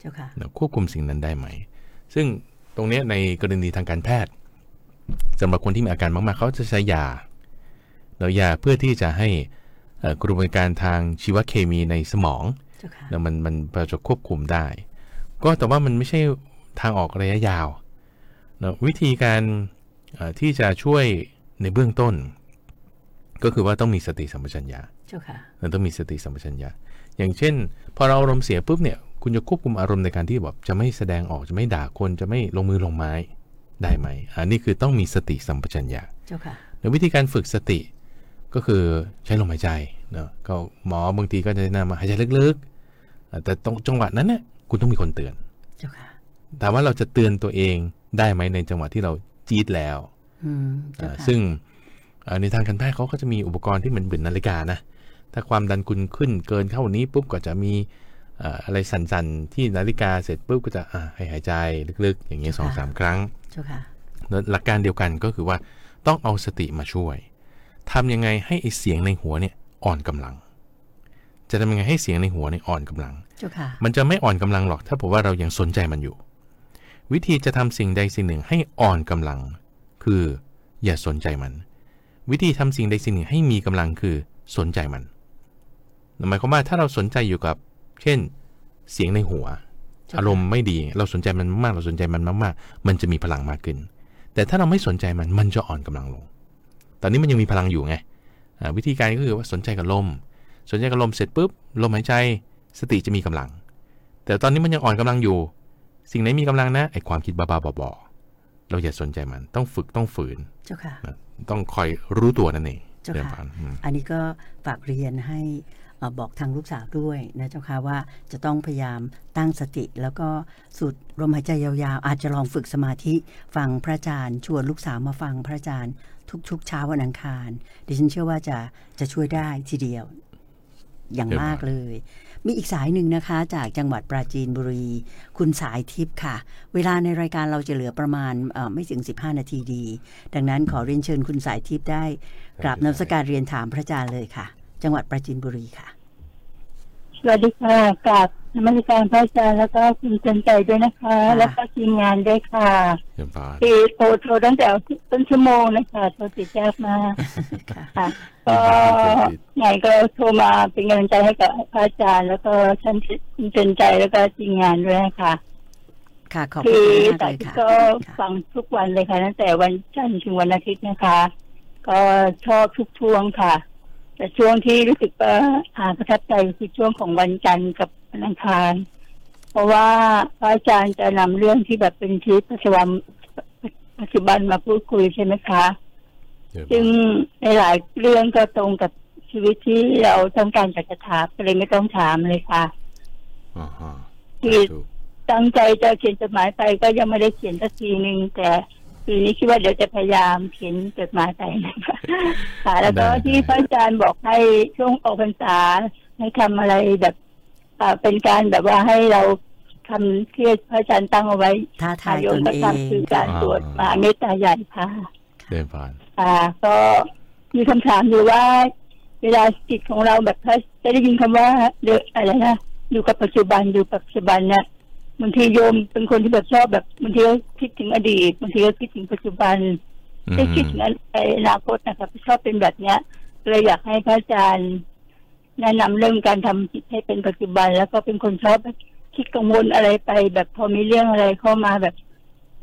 เจ้าค่ะ
นะควบคุมสิ่งนั้นได้ไหม ซึ่งตรงเนี้ยในกรณีทางการแพทย์ สำหรับคนที่มีอาการมากๆ เขาจะใช้ยาเนอะยาเพื่อที่จะให้เอ่อกระบวนการทางชีวเคมีในสมอง
เจ้าค่ะ
เนอะมันมันจะควบคุมได้ ก็แต่ว่ามันไม่ใช่ทางออกระยะยาวเนอะวิธีการเอ่อที่จะช่วยในเบื้องต้น ก็คือว่าต้องมีสติสัมปชัญญะ
เจ้าค่ะ
มันต้องมีสติสัมปชัญญะอย่างเช่น พอเราอารมณ์เสียปุ๊บเนี่ย คุณจะควบคุมอารมณ์ในการที่แบบจะไม่แสดงออกจะไม่ด่าคนจะไม่ลงมือลงไม้ ได้ไหมอันนี้คือต้องมีสติสัมปชัญญะ
เจ้าค่ะ
ในวิธีการฝึกสติก็คือใช้ลมหายใจเนาะก็หมอบางทีก็จะแนะนำมาหายใจลึกๆอะแต่ตรงจังหวะนั้นเนี่ยคุณต้องมีคนเตือน
เจ้าค่ะ
ถามว่าเราจะเตือนตัวเองได้ไหมในจังหวะที่เราจี๊ดแล้ว
อืมเจ้า
อ่า
ค่ะ
ซึ่งเอ่อในทางการแพทย์เขาก็จะมีอุปกรณ์ที่เหมือนเหมือนนาฬิกานะ ถ้าความดันคุณขึ้นเกินเข้านี้ปุ๊บก็จะมีเอ่ออะไรสั่นๆ ที่นาฬิกาเสร็จปุ๊บก็จะอ่าให้หายใจลึกๆ อย่างเงี้ยสองสามครั้ง
เจ้าค่ะ
แล้วหลักการเดียวกันก็คือว่าต้องเอาสติมาช่วยทำยังไงให้ไอเสียงในหัวเนี่ยอ่อนกำลัง จะทำยังไงให้เสียงในหัวเนี่ยอ่อนกำลัง
เจ้าค่ะ
มันจะไม่อ่อนกำลังหรอก ถ้าผมว่าเรายังสนใจมันอยู่ วิธีจะทำสิ่งใดสิ่งหนึ่งให้อ่อนกำลัง คืออย่าสนใจมัน วิธีทำสิ่งใดสิ่งหนึ่งให้มีกำลังคือสนใจมันหมายความว่าถ้าเราสนใจอยู่กับ เช่นเสียงในหัว อารมณ์ไม่ดี เราสนใจมันมากๆเราสนใจมันมากๆ มันจะมีพลังมากขึ้น แต่ถ้าเราไม่สนใจมันมันจะอ่อนกำลังลง ตอนนี้มันยังมีพลังอยู่ไงอ่าวิธีการก็คือว่าสนใจกับลม สนใจกับลมเสร็จปุ๊บลมหายใจสติจะมีกำลัง แต่ตอนนี้มันยังอ่อนกำลังอยู่ สิ่งไหนมีกำลังนะไอความคิดบ้าๆบอๆเราอย่าสนใจมันต้องฝึกต้องฝืน
เจ้าค่ะ
นะต้องคอยรู้ตัวนั่นเอง
เจ้า
เรื่อง
ค่ะ
ผ่านอืม
อันนี้ก็ฝากเรียนให้เอ่อ บอกทางลูกสาวด้วยนะเจ้าค่ะว่าจะต้องพยายามตั้งสติ แล้วก็สูดลมหายใจยาวๆ อาจจะลองฝึกสมาธิฟังพระอาจารย์ ชวนลูกสาวมาฟังพระอาจารย์ ทุกๆเช้าวันอังคารดิฉันเชื่อว่าจะจะช่วยได้ทีเดียวอย่างมากเลย มีอีกสายหนึ่งนะคะ จากจังหวัดปราจีนบุรี คุณสายทิพย์ค่ะ เวลาในรายการเราจะเหลือประมาณไม่ถึง 15 นาทีดี ดังนั้นขอเรียนเชิญคุณสายทิพย์ได้กราบนมัสการเรียนถามพระอาจารย์เลยค่ะ จังหวัดปราจีนบุรีค่ะ
สวัสดีค่ะกราบนมัสการพระอาจารย์แล้วก็คุณเจนใจด้วยนะคะ
ค่ะ
แล้วก็ทีมงานด้วยค่ะ
เรื่องผ่าน
ที่โทรโทรตั้งแต่ต้นชั่วโมงนะคะโทรติดยากมาก
ค่ะ
ค่ะก็ไงก็โทรมาเป็นกำลังใจให้กับพระอาจารย์ แล้วก็ท่านคุณเจนใจแล้วก็ทีมงานด้วยนะคะ
ค่ะขอบ
คื
คุ
อ
ณมาก
แต่
เลยค่ะ
ก็
ค่ะ
ฟังทุกวันเลยค่ะตั้งแต่วันจันทร์ถึงวันอาทิตย์นะคะ ก็ชอบทุกช่วงค่ะ แต่ช่วงที่รู้สึกว่าอ่าประทับใจคือช่วงของวันจันทร์กับวันอังคารเพราะว่าพระอาจารย์จะนำเรื่องที่แบบเป็นชีวิตปัจจุบันปัจจุบันมาพูดคุยใช่ไหมคะ
เรื่อง
ซึ่งในหลายเรื่องก็ตรงกับชีวิตที่เราต้องการอยากจะถามก็เลยไม่ต้องถามเลยค่ะ
อ่าฮะ
ที่
ถูก
ตั้งใจจะเขียนจดหมายไปก็ยังไม่ได้เขียนสักทีหนึ่งแต่ ปีนี้คิดว่าเดี๋ยวจะพยายามเขียนจดหมายไปนะคะค่ะแล้วก็ที่พระอาจารย์บอกให้ช่วงออกพรรษาให้ทำอะไรแบบอ่าเป็นการแบบว่าให้เราทำที่พระอาจารย์ตั้งเอาไว้
ท้าทาย
โย
ต
ม
น
ก็
เอง
ทำคือการตรวจมาเมตตาใหญ่ค่ะ
เรื่องผ่าน
อ่า ก็มีคำถามอยู่ว่า เวลาจิตของเราแบบถ้าจะได้ยินคำว่าเดออะไรนะอยู่กับปัจจุบันอยู่กับปัจจุบันเนี่ย บางทีโยมเป็นคนที่แบบชอบแบบบางทีก็คิดถึงอดีตบางทีก็คิดถึงปัจจุบัน
อืม
ไม่คิดถึงอนาคตนะครับชอบเป็นแบบเนี้ยเลยอยากให้พระอาจารย์แนะนำเรื่องการทำจิตให้เป็นปัจจุบัน แล้วก็เป็นคนชอบคิดกังวลอะไรไป แบบพอมีเรื่องอะไรเข้ามาแบบ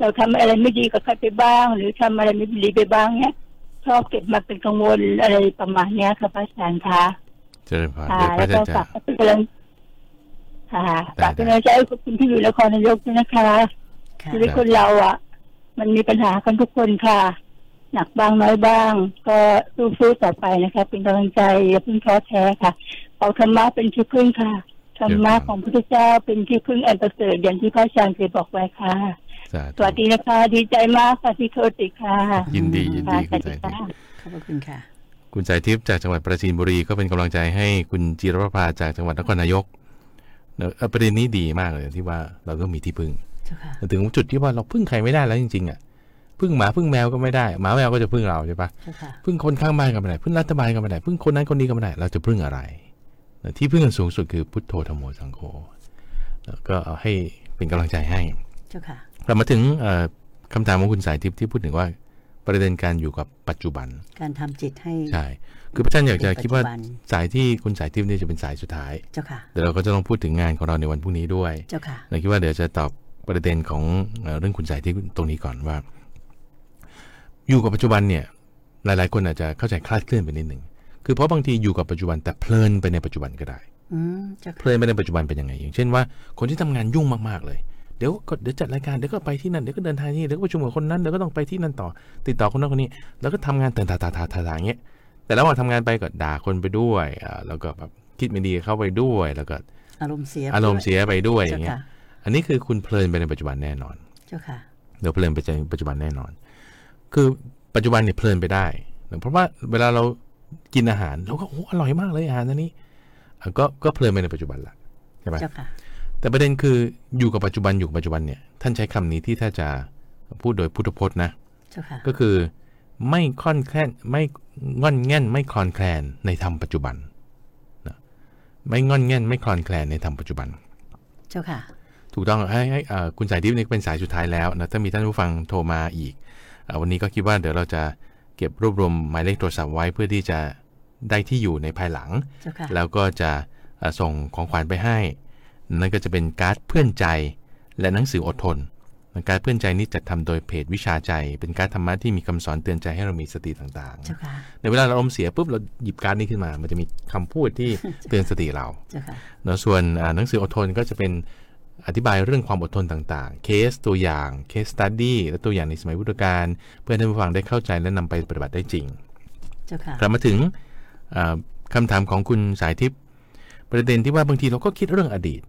เราทำอะไรไม่ดีกับใครไปบ้าง หรือทำอะไรไม่ดีไปบ้างเนี้ยชอบเก็บมาเป็นกังวลอะไรประมาณเนี้ยค่ะพระอาจารย์คะ
เจริญผ่าน
ค่ะ
เดี๋ยวพ
แล้
ระ
ว
อา
ก็
จารย์
ฝาก
จะ
เป็นกำลัง ค่ะฝากเป็นกำลังใจให้คุณที่อยู่นครนายกด้วยนะคะ
ค่ะ
ชีวิตคนเราอะ มันมีปัญหากันทุกคนค่ะ หนักบ้างน้อยบ้าง ก็สู้ๆต่อไปนะคะเป็นกำลังใจอย่าเพิ่งท้อแท้ค่ะเอาธรรมะเป็นที่พึ่งค่ะธรรมะของพระพุทธเจ้าเป็นที่พึ่งอันประเสริฐอย่างที่พระอาจารย์เคยบอกไว้ค่ะ
สา
ส
ธุ
วัสดีนะคะ ดีใจมากค่ะที่โทรติดค่ะ
ยินดียิน
ค่ะ
ดี
ส
คุ
วั
ณ
ส
สา
ดี
ยทิพย์
ค่ะ
ขอบพระคุณค่ะ
คุณสายทิพย์จากจังหวัดปราจีนบุรีก็เป็นกำลังใจให้คุณจิรประภาจากจังหวัดนครนายกเนอะเอ่อ ประเด็นนี้ดีมากเลยที่ว่าเราต้องมีที่พึ่ง
เจ้าค่ะ
ถึงจุดที่ว่าเราพึ่งใครไม่ได้แล้วจริงๆอะพึ่งหมาพึ่งแมวก็ไม่ได้หมาแมวก็จะพึ่งเราใช่ปะ
เจ้าค่ะ
พึ่งคนข้างบ้านก็ไม่ได้พึ่งรัฐบาลก็ไม่ได้พึ่งคนนั้นคนนี้ก็ไม่ได้ เราจะพึ่งอะไรนะที่พึ่งอันสูงสุดคือพุทโธธรรมโมสังโฆแล้วก็เอาให้เป็นกำลังใจให้
เจ้าค่ะ
เรามาถึงเอ่อคำถามของคุณสายทิพย์ที่พูดถึงว่า ประเด็นการอยู่กับปัจจุบัน
การทำจิตให้
ใช่คือพระอาจารย์อยากจะ
เป็นปัจจุ
คิดว่า
บัน
สายที่คุณสายทิพย์เนี่ยจะเป็นสายสุดท้าย
เจ้าค่ะ
เดี๋ยวเราก็จะต้องพูดถึงงานของเราในวันพรุ่งนี้ด้วย
เจ้าค่ะ
เราคิดว่าเดี๋ยวจะตอบประเด็นของเอ่อเรื่องคุณสายทิพย์ตรงนี้ก่อนว่า อยู่กับปัจจุบันเนี่ย หลาย ๆ คนอาจจะเข้าใจคลาดเคลื่อนไปนิดหนึ่งคือเพราะบางทีอยู่กับปัจจุบันแต่เพลินไปในปัจจุบันก็ได้
อืมเจ้า
เพ
ค่ะ
ลินไปในปัจจุบันเป็นยังไงอย่างเช่นว่า คนที่ทำงานยุ่งมากๆเลย เดี๋ยวก็เดี๋ยวจัดรายการเดี๋ยวก็ไปที่นั่นเดี๋ยวก็เดินทางที่นี่เดี๋ยวก็ประชุมกับคนนั้นเดี๋ยวก็ต้องไปที่นั่นต่อ ติดต่อคนนั้นคนนี้ แล้วก็ทำงานแต่ตาตาตาตาตาอย่างเงี้ยแต่ระหว่างทำงานไปก็ด่าคนไปด้วยอ่าแล้วก็แบบคิดไม่ดีเข้าไปด้วย แล้วก็
อารมณ์เสีย
อารมณ์เสียไปด้วยอ
เจ้า
ย่างเงี้ย
ค่ะ
อันนี้คือคุณเพลินไปในปัจจุบันแน่นอน
เจ้าค่ะ
เดี๋ยวเพลินไปในปัจจุบันแน่นอน คือปัจจุบันเนี่ยเพลินไปได้เพราะว่าเวลาเรากินอาหารเราก็โอ้อร่อยมากเลยอาหารอันนี้อะก็ก็เพลินไปในปัจจุบันละใช่ไหม
เจ้าค่ะ
แต่ประเด็นคืออยู่กับปัจจุบันอยู่กับปัจจุบันเนี่ยท่านใช้คำนี้ที่ถ้าจะพูดโดยพุทธพจน์นะ
เจ้าค่ะ
ก็คือไม่ค่อนแคลนไม่งอนแง่นไม่คลอนแคลนในธรรมปัจจุบันนะไม่งอนแง่นไม่คลอนแคลนในธรรมปัจจุบัน
เจ้าค่ะ
ถูกต้องให้ให้เอ่อคุณสายทิพย์นี่เป็นสายสุดท้ายแล้วนะถ้ามีท่านผู้ฟังโทรมาอีกเอ่อวันนี้ก็คิดว่าเดี๋ยวเราจะเก็บรวบรวมหมายเลขโทรศัพท์ไว้เพื่อที่จะได้ที่อยู่ในภายหลัง
เจ้าค่ะ
แล้วก็จะเอ่อส่งของขวัญไปให้ นั่นก็จะเป็นการ์ดเพื่อนใจ และหนังสืออดทน การ์ดเพื่อนใจนี้จัดทำโดยเพจวิชาใจ เป็นการ์ดธรรมะที่มีคำสอนเตือนใจให้เรามีสติต่าง
เจ้าค่ะ
ๆในเวลาเราอารมณ์เสียปุ๊บเราหยิบการ์ดนี้ขึ้นมา มันจะมีคำพูดที่เตือนสติเรา
เจ้าค่ะ
เนอะส่วนอ่าหนังสืออดทนก็จะเป็นอธิบายเรื่องความอดทนต่างๆ เคสตัวอย่าง เคสตัดดี้และตัวอย่างในสมัยพุทธกาลเพื่อให้ท่านผู้ฟังได้เข้าใจและนำไปปฏิบัติได้จริง
เจ้าค่ะ
กลับมาถึงอ่าคำถามของคุณสายทิพย์ประเด็นที่ว่าบางทีเราก็คิดเรื่องอดีต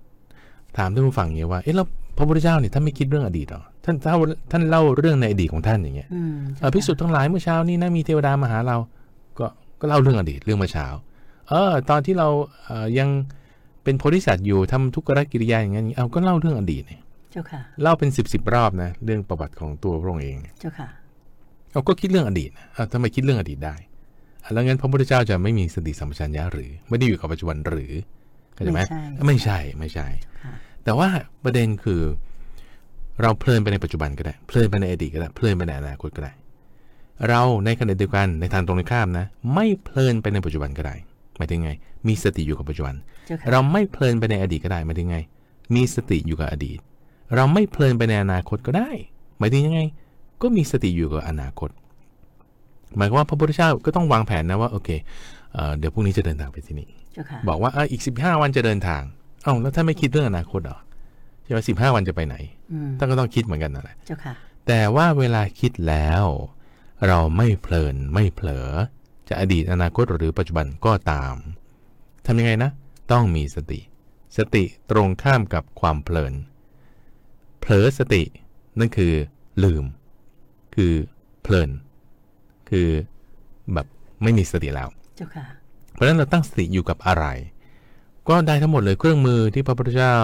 ถามท่านผู้ฟังอย่างเงี้ยว่า เอ๊ะแล้วพระพุทธเจ้าเนี่ยท่านไม่คิดเรื่องอดีตเหรอ ท่านเล่าท่านเล่าเรื่องในอดีตของท่านอย่างเงี้ย
อืม
เอ่อภิกษุทั้งหลายเมื่อเช้านี้นะมีเทวดามาหาเรา ก็ก็เล่าเรื่องอดีตเรื่องเมื่อเช้า เออ ตอนที่เราเอ่อยังเป็นโพธิสัตว์อยู่ทำทุกขกิริยาอย่างนั้นเอาก็เล่าเรื่องอดีตเนี่ย
เจ้าค่ะ
เล่าเป็นสิบสิบรอบนะเรื่องประวัติของตัวพระองค์เอง
เจ้าค่ะ
เราก็คิดเรื่องอดีตนะอะทำไมคิดเรื่องอดีตได้อะแล้วงั้นพระพุทธเจ้าจะไม่มีสติสัมปชัญญะหรือ ไม่ได้อยู่กับปัจจุบันหรือ เข้าใจไหม
ไม่ใช่
ไม่ใช่ไม่ใช่
ค่ะ
แต่ว่าประเด็นคือ เราเพลินไปในปัจจุบันก็ได้ เพลินไปในอดีตก็ได้ เพลินไปในอนาคตก็ได้ เราในขณะเดียวกันในทางตรงข้ามนะ ไม่เพลินไปในปัจจุบันก็ได้หมายถึงไง มีสติอยู่กับปัจจุบัน
เจ้าค่ะ
เราไม่เพลินไปในอดีตก็ได้หมายถึงไง มีสติอยู่กับอดีต เราไม่เพลินไปในอนาคตก็ได้หมายถึงยังไง ก็มีสติอยู่กับอนาคต หมายความว่าพระพุทธเจ้าก็ต้องวางแผนนะว่าโอเคเอ่อเดี๋ยวพรุ่งนี้จะเดินทางไปที่นี่
เจ้าค่ะ
บอกว่าอะอีก15วันจะเดินทาง เอ้าแล้วท่านไม่คิดเรื่องอนาคตเหรอใช่ไหมสิบห้าวันจะไปไหน
อืม
ท่านก็ต้องคิดเหมือนกันนั่นแหละ
เจ้าค่ะ
แต่ว่าเวลาคิดแล้ว เราไม่เพลินไม่เผลอ จะอดีตอนาคตหรือปัจจุบันก็ตามทำยังไงนะ ต้องมีสติ สติตรงข้ามกับความเพลิน เผลอสตินั่นคือ ลืม คือเพลิน คือแบบไม่มีสติแล้ว
เจ้าค่ะ
เพราะฉะนั้นเราตั้งสติอยู่กับอะไร ก็ได้ทั้งหมดเลยเครื่องมือที่พระพุทธเจ้า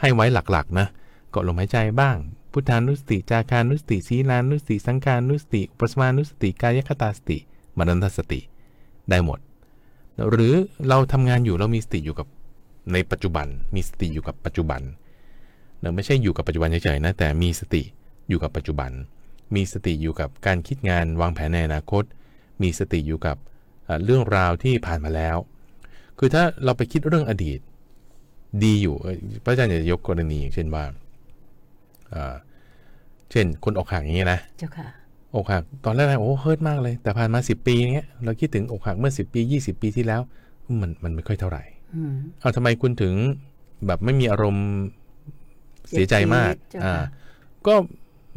ให้ไว้หลักๆนะกดลมหายใจบ้าง พุทธานุสติ จาคานุสติสีลานุสติ สังการนุสติ อุปสมานุสติ กายคตาสติมรณสติ ได้หมด หรือเราทำงานอยู่เรามีสติอยู่กับในปัจจุบัน มีสติอยู่กับปัจจุบันเนอะไม่ใช่อยู่กับปัจจุบันเฉยๆนะ แต่มีสติอยู่กับปัจจุบัน มีสติอยู่กับการคิดงานวางแผนในอนาคต มีสติอยู่กับ เอ่อเรื่องราวที่ผ่านมาแล้ว คือถ้าเราไปคิดเรื่องอดีตดีอยู่เอ่อพระอาจารย์จะยกกรณีอย่างเช่นว่าเอ่อเช่น คนอกหักอย่างเงี้ยนะ
เจ้าค่ะ
อกหักตอนแรกๆโอ้เฮิร์ตมากเลย แต่ผ่านมา 10 ปีเงี้ยเราคิดถึงอกหักเมื่อ 10 ปี 20 ปีที่แล้ว มันมันไม่ค่อยเท่าไหร่
อืม
เอาทำไมคุณถึงแบบไม่มีอารมณ์เสียใจมาก
เจ้าค่ะ
อ่าก็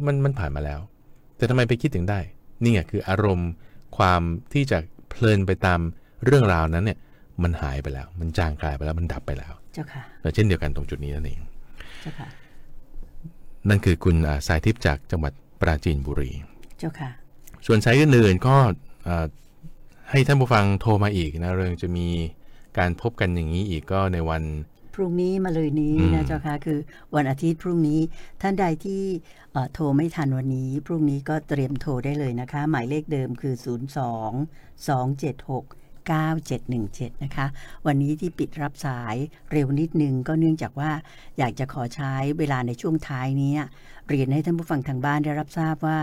มันมันผ่านมาแล้ว แต่ทำไมไปคิดถึงได้ นี่ไงคืออารมณ์ความที่จะ เพลินไปตามเรื่องราวนั้นเนี่ยมันหายไปแล้ว มันจางกลายไปแล้วมันดับไปแล้ว
เจ้าค่ะ
แล้วเช่นเดียวกันตรงจุดนี้นั่นเอง
เจ้าค่ะ
นั่นคือคุณอ่าสายทิพย์จากจังหวัดปราจีนบุรี
เจ้าค่ะ
ส่วนสายอื่นๆก็เอ่อให้ท่านผู้ฟังโทรมาอีกนะเรื่องจะมีการพบกันอย่างนี้อีกก็ในวัน
พรุ่งนี้มาเลยนี้
อืม
นะเจ้าค่ะคือวันอาทิตย์พรุ่งนี้ท่านใดที่เอ่อโทรไม่ทันวันนี้ พรุ่งนี้ก็เตรียมโทรได้เลยนะคะ หมายเลขเดิมคือ 0 2 2 7 6 9717 นะคะ วันนี้ที่ปิดรับสายเร็วนิดนึงก็เนื่องจากว่าอยากจะขอใช้เวลาในช่วงท้ายนี้ เรียนให้ท่านผู้ฟังทางบ้านได้รับทราบว่า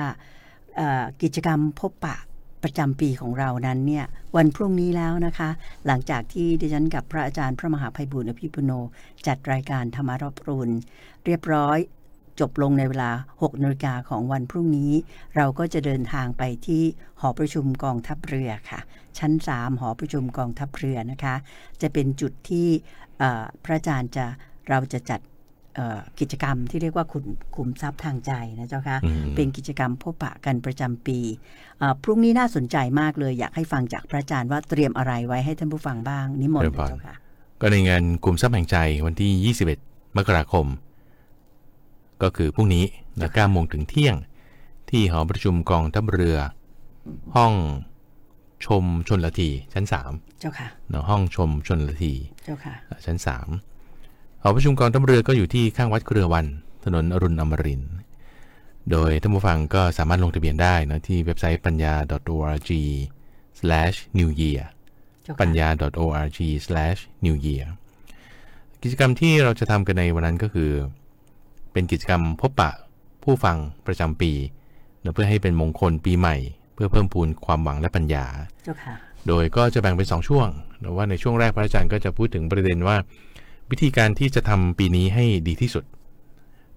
เอ่อกิจกรรมพบปะ ประจำปีของเรานั้นเนี่ยวันพรุ่งนี้แล้วนะคะ หลังจากที่ดิฉันกับพระอาจารย์พระมหาภัยบุญอภิปุโน จัดรายการธรรมรับรุณเรียบร้อยจบลงในเวลา 6นาฬิกาของวันพรุ่งนี้ เราก็จะเดินทางไปที่หอประชุมกองทัพเรือค่ะ ชั้น 3 หอประชุมกองทัพเรือนะคะ จะเป็นจุดที่พระอาจารย์จะเราจะจัด กิจกรรมที่เรียกว่าขุมขุมทรัพย์ทางใจนะเจ้าค่ะ
อืม
เป็นกิจกรรมพบปะกันประจำปีเอ่อพรุ่งนี้น่าสนใจมากเลยอยากให้ฟังจากพระอาจารย์ว่าเตรียมอะไรไว้ให้ท่านผู้ฟังบ้างนิมนต์
เรียบร้อย
เจ้าค่ะ
ก็ในงานกลุ่มทรัพย์แห่งใจวันที่ 21 มกราคม ก็คือพรุ่งนี้นะ9โมงถึงเที่ยง ที่หอประชุมกองทัพเรือ ห้องชมชนละทีชั้น
เจ้าค่ะ
3นะห้องชมชนละที
เจ้าค่ะ
ชั้น 3 หอประชุมกองทัพเรือก็อยู่ที่ข้างวัดเครือวัน ถนนอรุณอมรินทร์โดยท่านผู้ฟังก็สามารถลงทะเบียนได้นะที่เว็บไซต์ปัญญา .org/new year
เจ้าค่ะ
ปัญญา .org/new year กิจกรรมที่เราจะทำกันในวันนั้นก็คือ เป็นกิจกรรมพบปะผู้ฟังประจำปีนะเพื่อให้เป็นมงคลปีใหม่ เพื่อเพิ่มพูนความหวังและปัญญา
เจ้าค่ะ
โดยก็จะแบ่งเป็น2ช่วงนะว่าในช่วงแรกพระอาจารย์ก็จะพูดถึงประเด็นว่า วิธีการที่จะทำปีนี้ให้ดีที่สุด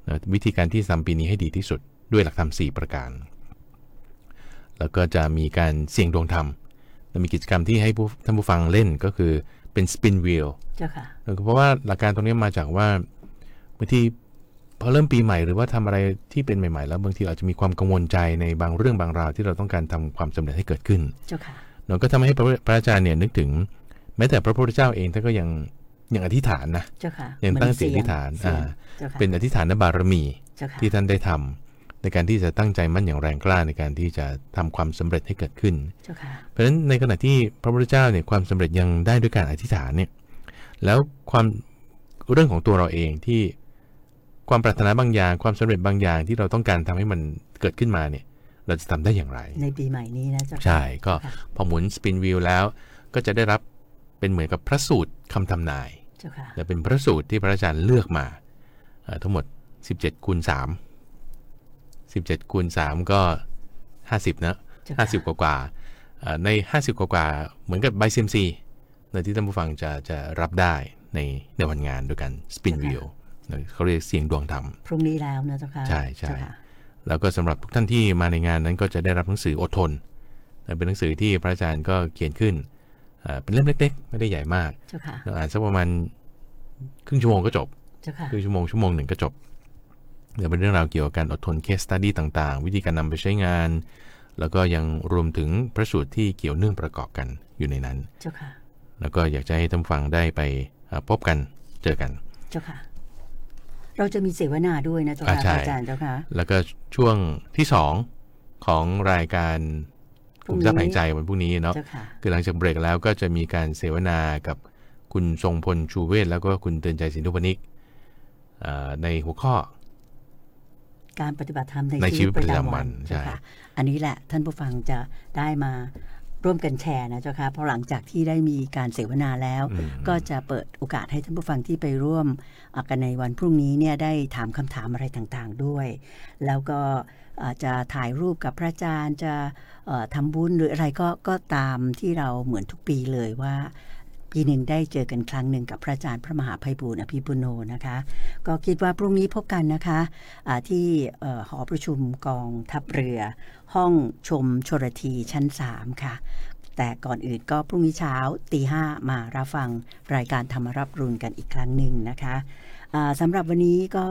นะวิธีการที่จะทำปีนี้ให้ดีที่สุด ด้วยหลักธรรม4ประการ แล้วก็จะมีการเสี่ยงดวงธรรมและมีกิจกรรมที่ให้ผู้ท่านผู้ฟังเล่นก็คือเป็นสปินวีล
เจ้าค่ะ
เพราะว่าหลักการตรงนี้มาจากว่าบางทีพอเริ่มปีใหม่หรือว่าทำอะไรที่เป็นใหม่ ๆ แล้วบางทีอาจจะมีความกังวลใจในบางเรื่องบางราวที่เราต้องการทำความสำเร็จให้เกิดขึ้น
เจ้าค่ะ
เราก็ทำให้พระพระอาจารย์เนี่ยนึกถึง แม้แต่พระพุทธเจ้าเองท่านก็ยัง ยังอธิษฐานนะ
เจ้าค่ะ
ยังตั้งจิต
เหมือน
อธิษฐาน
เสียง
อ่า
เจ้าค่ะ
เป็นอธิษฐานบารมี
เจ้าค่ะ
ที่ท่านได้ทำในการที่จะตั้งใจมั่นอย่างแรงกล้าในการที่จะทำความสำเร็จให้เกิดขึ้น
เจ้าค่ะ
เพราะฉะนั้นในขณะที่พระพุทธเจ้าเนี่ยความสำเร็จยังได้ด้วยการอธิษฐานเนี่ยแล้วความเรื่องของตัวเราเองที่ความปรารถนาบางอย่างความสำเร็จบางอย่างที่เราต้องการทำให้มันเกิดขึ้นมาเนี่ย เราจะทำได้อย่างไร
ในปีใหม่นี้นะเจ้าค่ะ
ใช่ก็
ค่ะ
พอหมุนสปินวิวแล้ว ก็จะได้รับเป็นเหมือนกับพระสูตรคำทำนาย
เจ้าค่ะ
และเป็นพระสูตรที่พระอาจารย์เลือกมาเอ่อทั้งหมด 17คูณ3 17คูณ3ก็ 50 นะ
เจ้าค่ะ
50 กว่ากว่าๆเอ่อใน 50 กว่ากว่าๆเหมือนกับใบเซมซีในที่ท่านผู้ฟังจะจะรับได้ในในวันงานด้วยกันสปินวิวเขาเรียกเสียงดวงธรรม
พรุ่งนี้แล้วนะเจ้าค่ะ
ใช่ใช่
เจ้าค่ะ
แล้วก็สำหรับทุกท่านที่มาในงานนั้นก็จะได้รับหนังสืออดทนนะเป็นหนังสือที่พระอาจารย์ก็เขียนขึ้น เอ่อเป็นเล่มเล็ก ๆ ไม่ได้ใหญ่มาก
เจ้าค่ะ
เราอ่านสักประมาณครึ่งชั่วโมงก็จบ
เจ้าค่ะ
ครึ่งชั่วโมงชั่วโมงหนึ่งก็จบเดี๋ยวเป็นเรื่องราวเกี่ยวกับการอดทนเคสตัดดี้ต่างๆ วิธีการนำไปใช้งาน แล้วก็ยังรวมถึงพระสูตรที่เกี่ยวเนื่องประกอบกันอยู่ในนั้น
เจ้าค่ะ
แล้วก็อยากจะให้ท่านผู้ฟังได้ไปเอ่อพบกันเจอกัน
เจ้าค่ะเราจะมีเสวนาด้วยนะเจ้า
อ่า
ค่ะ
ใช่
อาจารย์เจ้าค่ะ
แล้วก็ช่วงที่สองของรายการ
พ
ก
รุ่
ลุ่
ง
ม
นี้
ทรัพย์แห่งใจวันพรุ่งนี้เนาะ
เจ้าค่ะ
คือหลังจากเบรกแล้วก็จะมีการเสวนากับคุณทรงพลชูเวศแล้วก็คุณเตือนใจสินทุพนิกเอ่อในหัวข้อ
การปฏิบัติธรรมใน
ในชี
ชี
วิ
วิ
ต
ต
ป
ประระ
จำ
จำ
วั
วันน
ใช่
เจ้าค่ะอันนี้แหละท่านผู้ฟังจะได้มาร่วมกันแชร์นะเจ้าค่ะเพราะหลังจากที่ได้มีการเสวนาแล้ว
อืม
ก็จะเปิดโอกาสให้ท่านผู้ฟังที่ไปร่วมอะกันในวันพรุ่งนี้เนี่ยได้ถามคำถามอะไรต่างๆด้วย แล้วก็อา จะถ่ายรูปกับพระอาจารย์จะเอ่อทำบุญหรืออะไรก็ก็ตามที่เราเหมือนทุกปีเลยว่าปีหนึ่งได้เจอกันครั้งหนึ่งกับพระอาจารย์พระมหาภัยบูร์อภิปุโนนะคะ ก็คิดว่าพรุ่งนี้พบกันนะคะอ่าที่หอประชุมกองทัพเรือ ห้องชมชรทีชั้น 3 ค่ะ แต่ก่อนอื่นก็พรุ่งนี้เช้าตีห้ามารับฟังรายการธรรมรับรุนกันอีกครั้งหนึ่งนะคะอ่าสำหรับวันนี้ก็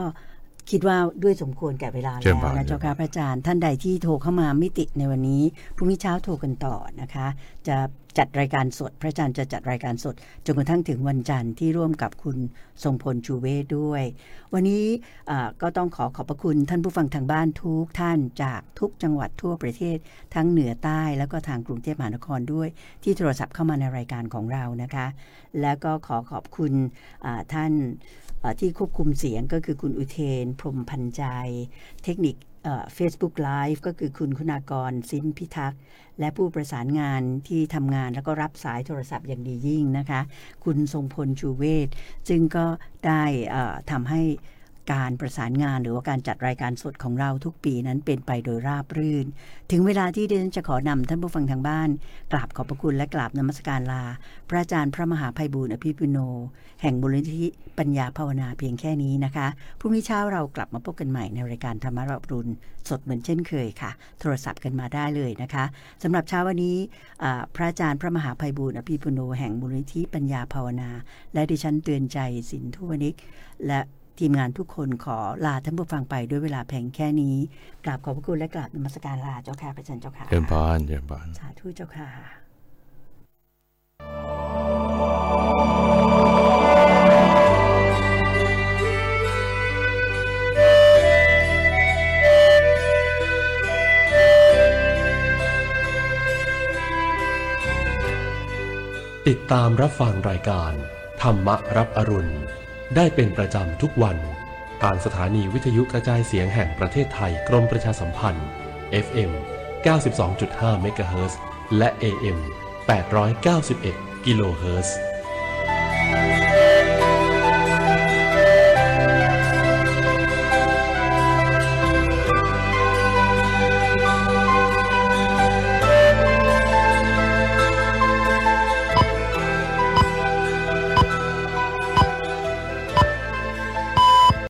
คิดว่าด้วยสมควรแก่เวลา
เชิ
แล้
ญ
ว
พาน
นะเจ้าค่ะพระอาจารย์ ท่านใดที่โทรเข้ามาไม่ติดในวันนี้พรุ่งนี้เช้าโทรกันต่อนะคะ จะ จัดรายการสด พระอาจารย์จะจัดรายการสดจนกระทั่งถึงวันจันทร์ที่ร่วมกับคุณทรงพลชูเวศด้วย วันนี้ก็ต้องขอขอบพระคุณท่านผู้ฟังทางบ้านทุกท่านจากทุกจังหวัดทั่วประเทศ ทั้งเหนือใต้แล้วก็ทางกรุงเทพมหานครด้วย ที่โทรศัพท์เข้ามาในรายการของเรานะคะ แล้วก็ขอขอบคุณท่านที่ควบคุมเสียงก็คือคุณอุเทน พรมพันใจ เทคนิค เฟซบุ๊กไลฟ์ก็คือคุณคุณากรซินพิทักษ์ และผู้ประสานงานที่ทำงานแล้วก็รับสายโทรศัพท์อย่างดียิ่งนะคะ คุณทรงพลชูเวศซึ่งก็ได้ทำให้ การประสานงานหรือว่าการจัดรายการสดของเราทุกปีนั้นเป็นไปโดยราบรื่น ถึงเวลาที่ดิฉันจะขอนำท่านผู้ฟังทางบ้าน กราบขอบพระคุณและกราบนมัสการลา พระอาจารย์พระมหาภัยบูร์อภิปุโน แห่งบุรณิธิปัญญาภาวนาเพียงแค่นี้นะคะพรุ่งนี้เช้าเรากลับมาพบกันใหม่ในรายการธรรมรับรุณสดเหมือนเช่นเคยค่ะ โทรศัพท์กันมาได้เลยนะคะสำหรับเช้าวันนี้พระอาจารย์พระมหาภัยบูร์อภิปุโน แห่งบุรณิธิปัญญาภาวนา และดิฉันเตือนใจสินทุวนิกและ ทีมงานทุกคนขอลาท่านผู้ฟังไปด้วยเวลาเพียงแค่นี้กราบขอบพระคุณและกราบนมัสการลาเจ้าค่ะพระอาจารย์เจ้าค่ะ
เชิญพรเชิญพร
สาธุเจ้าค่ะ
ข
ติดตามรับฟังรายการ ธรรมรับอรุณ ได้เป็นประจำทุกวันทางสถานีวิทยุกระจายเสียงแห่งประเทศไทยกรมประชาสัมพันธ์ FM 92.5เมกะเฮิรตซ์และ AM 891 กิโลเฮิรตซ์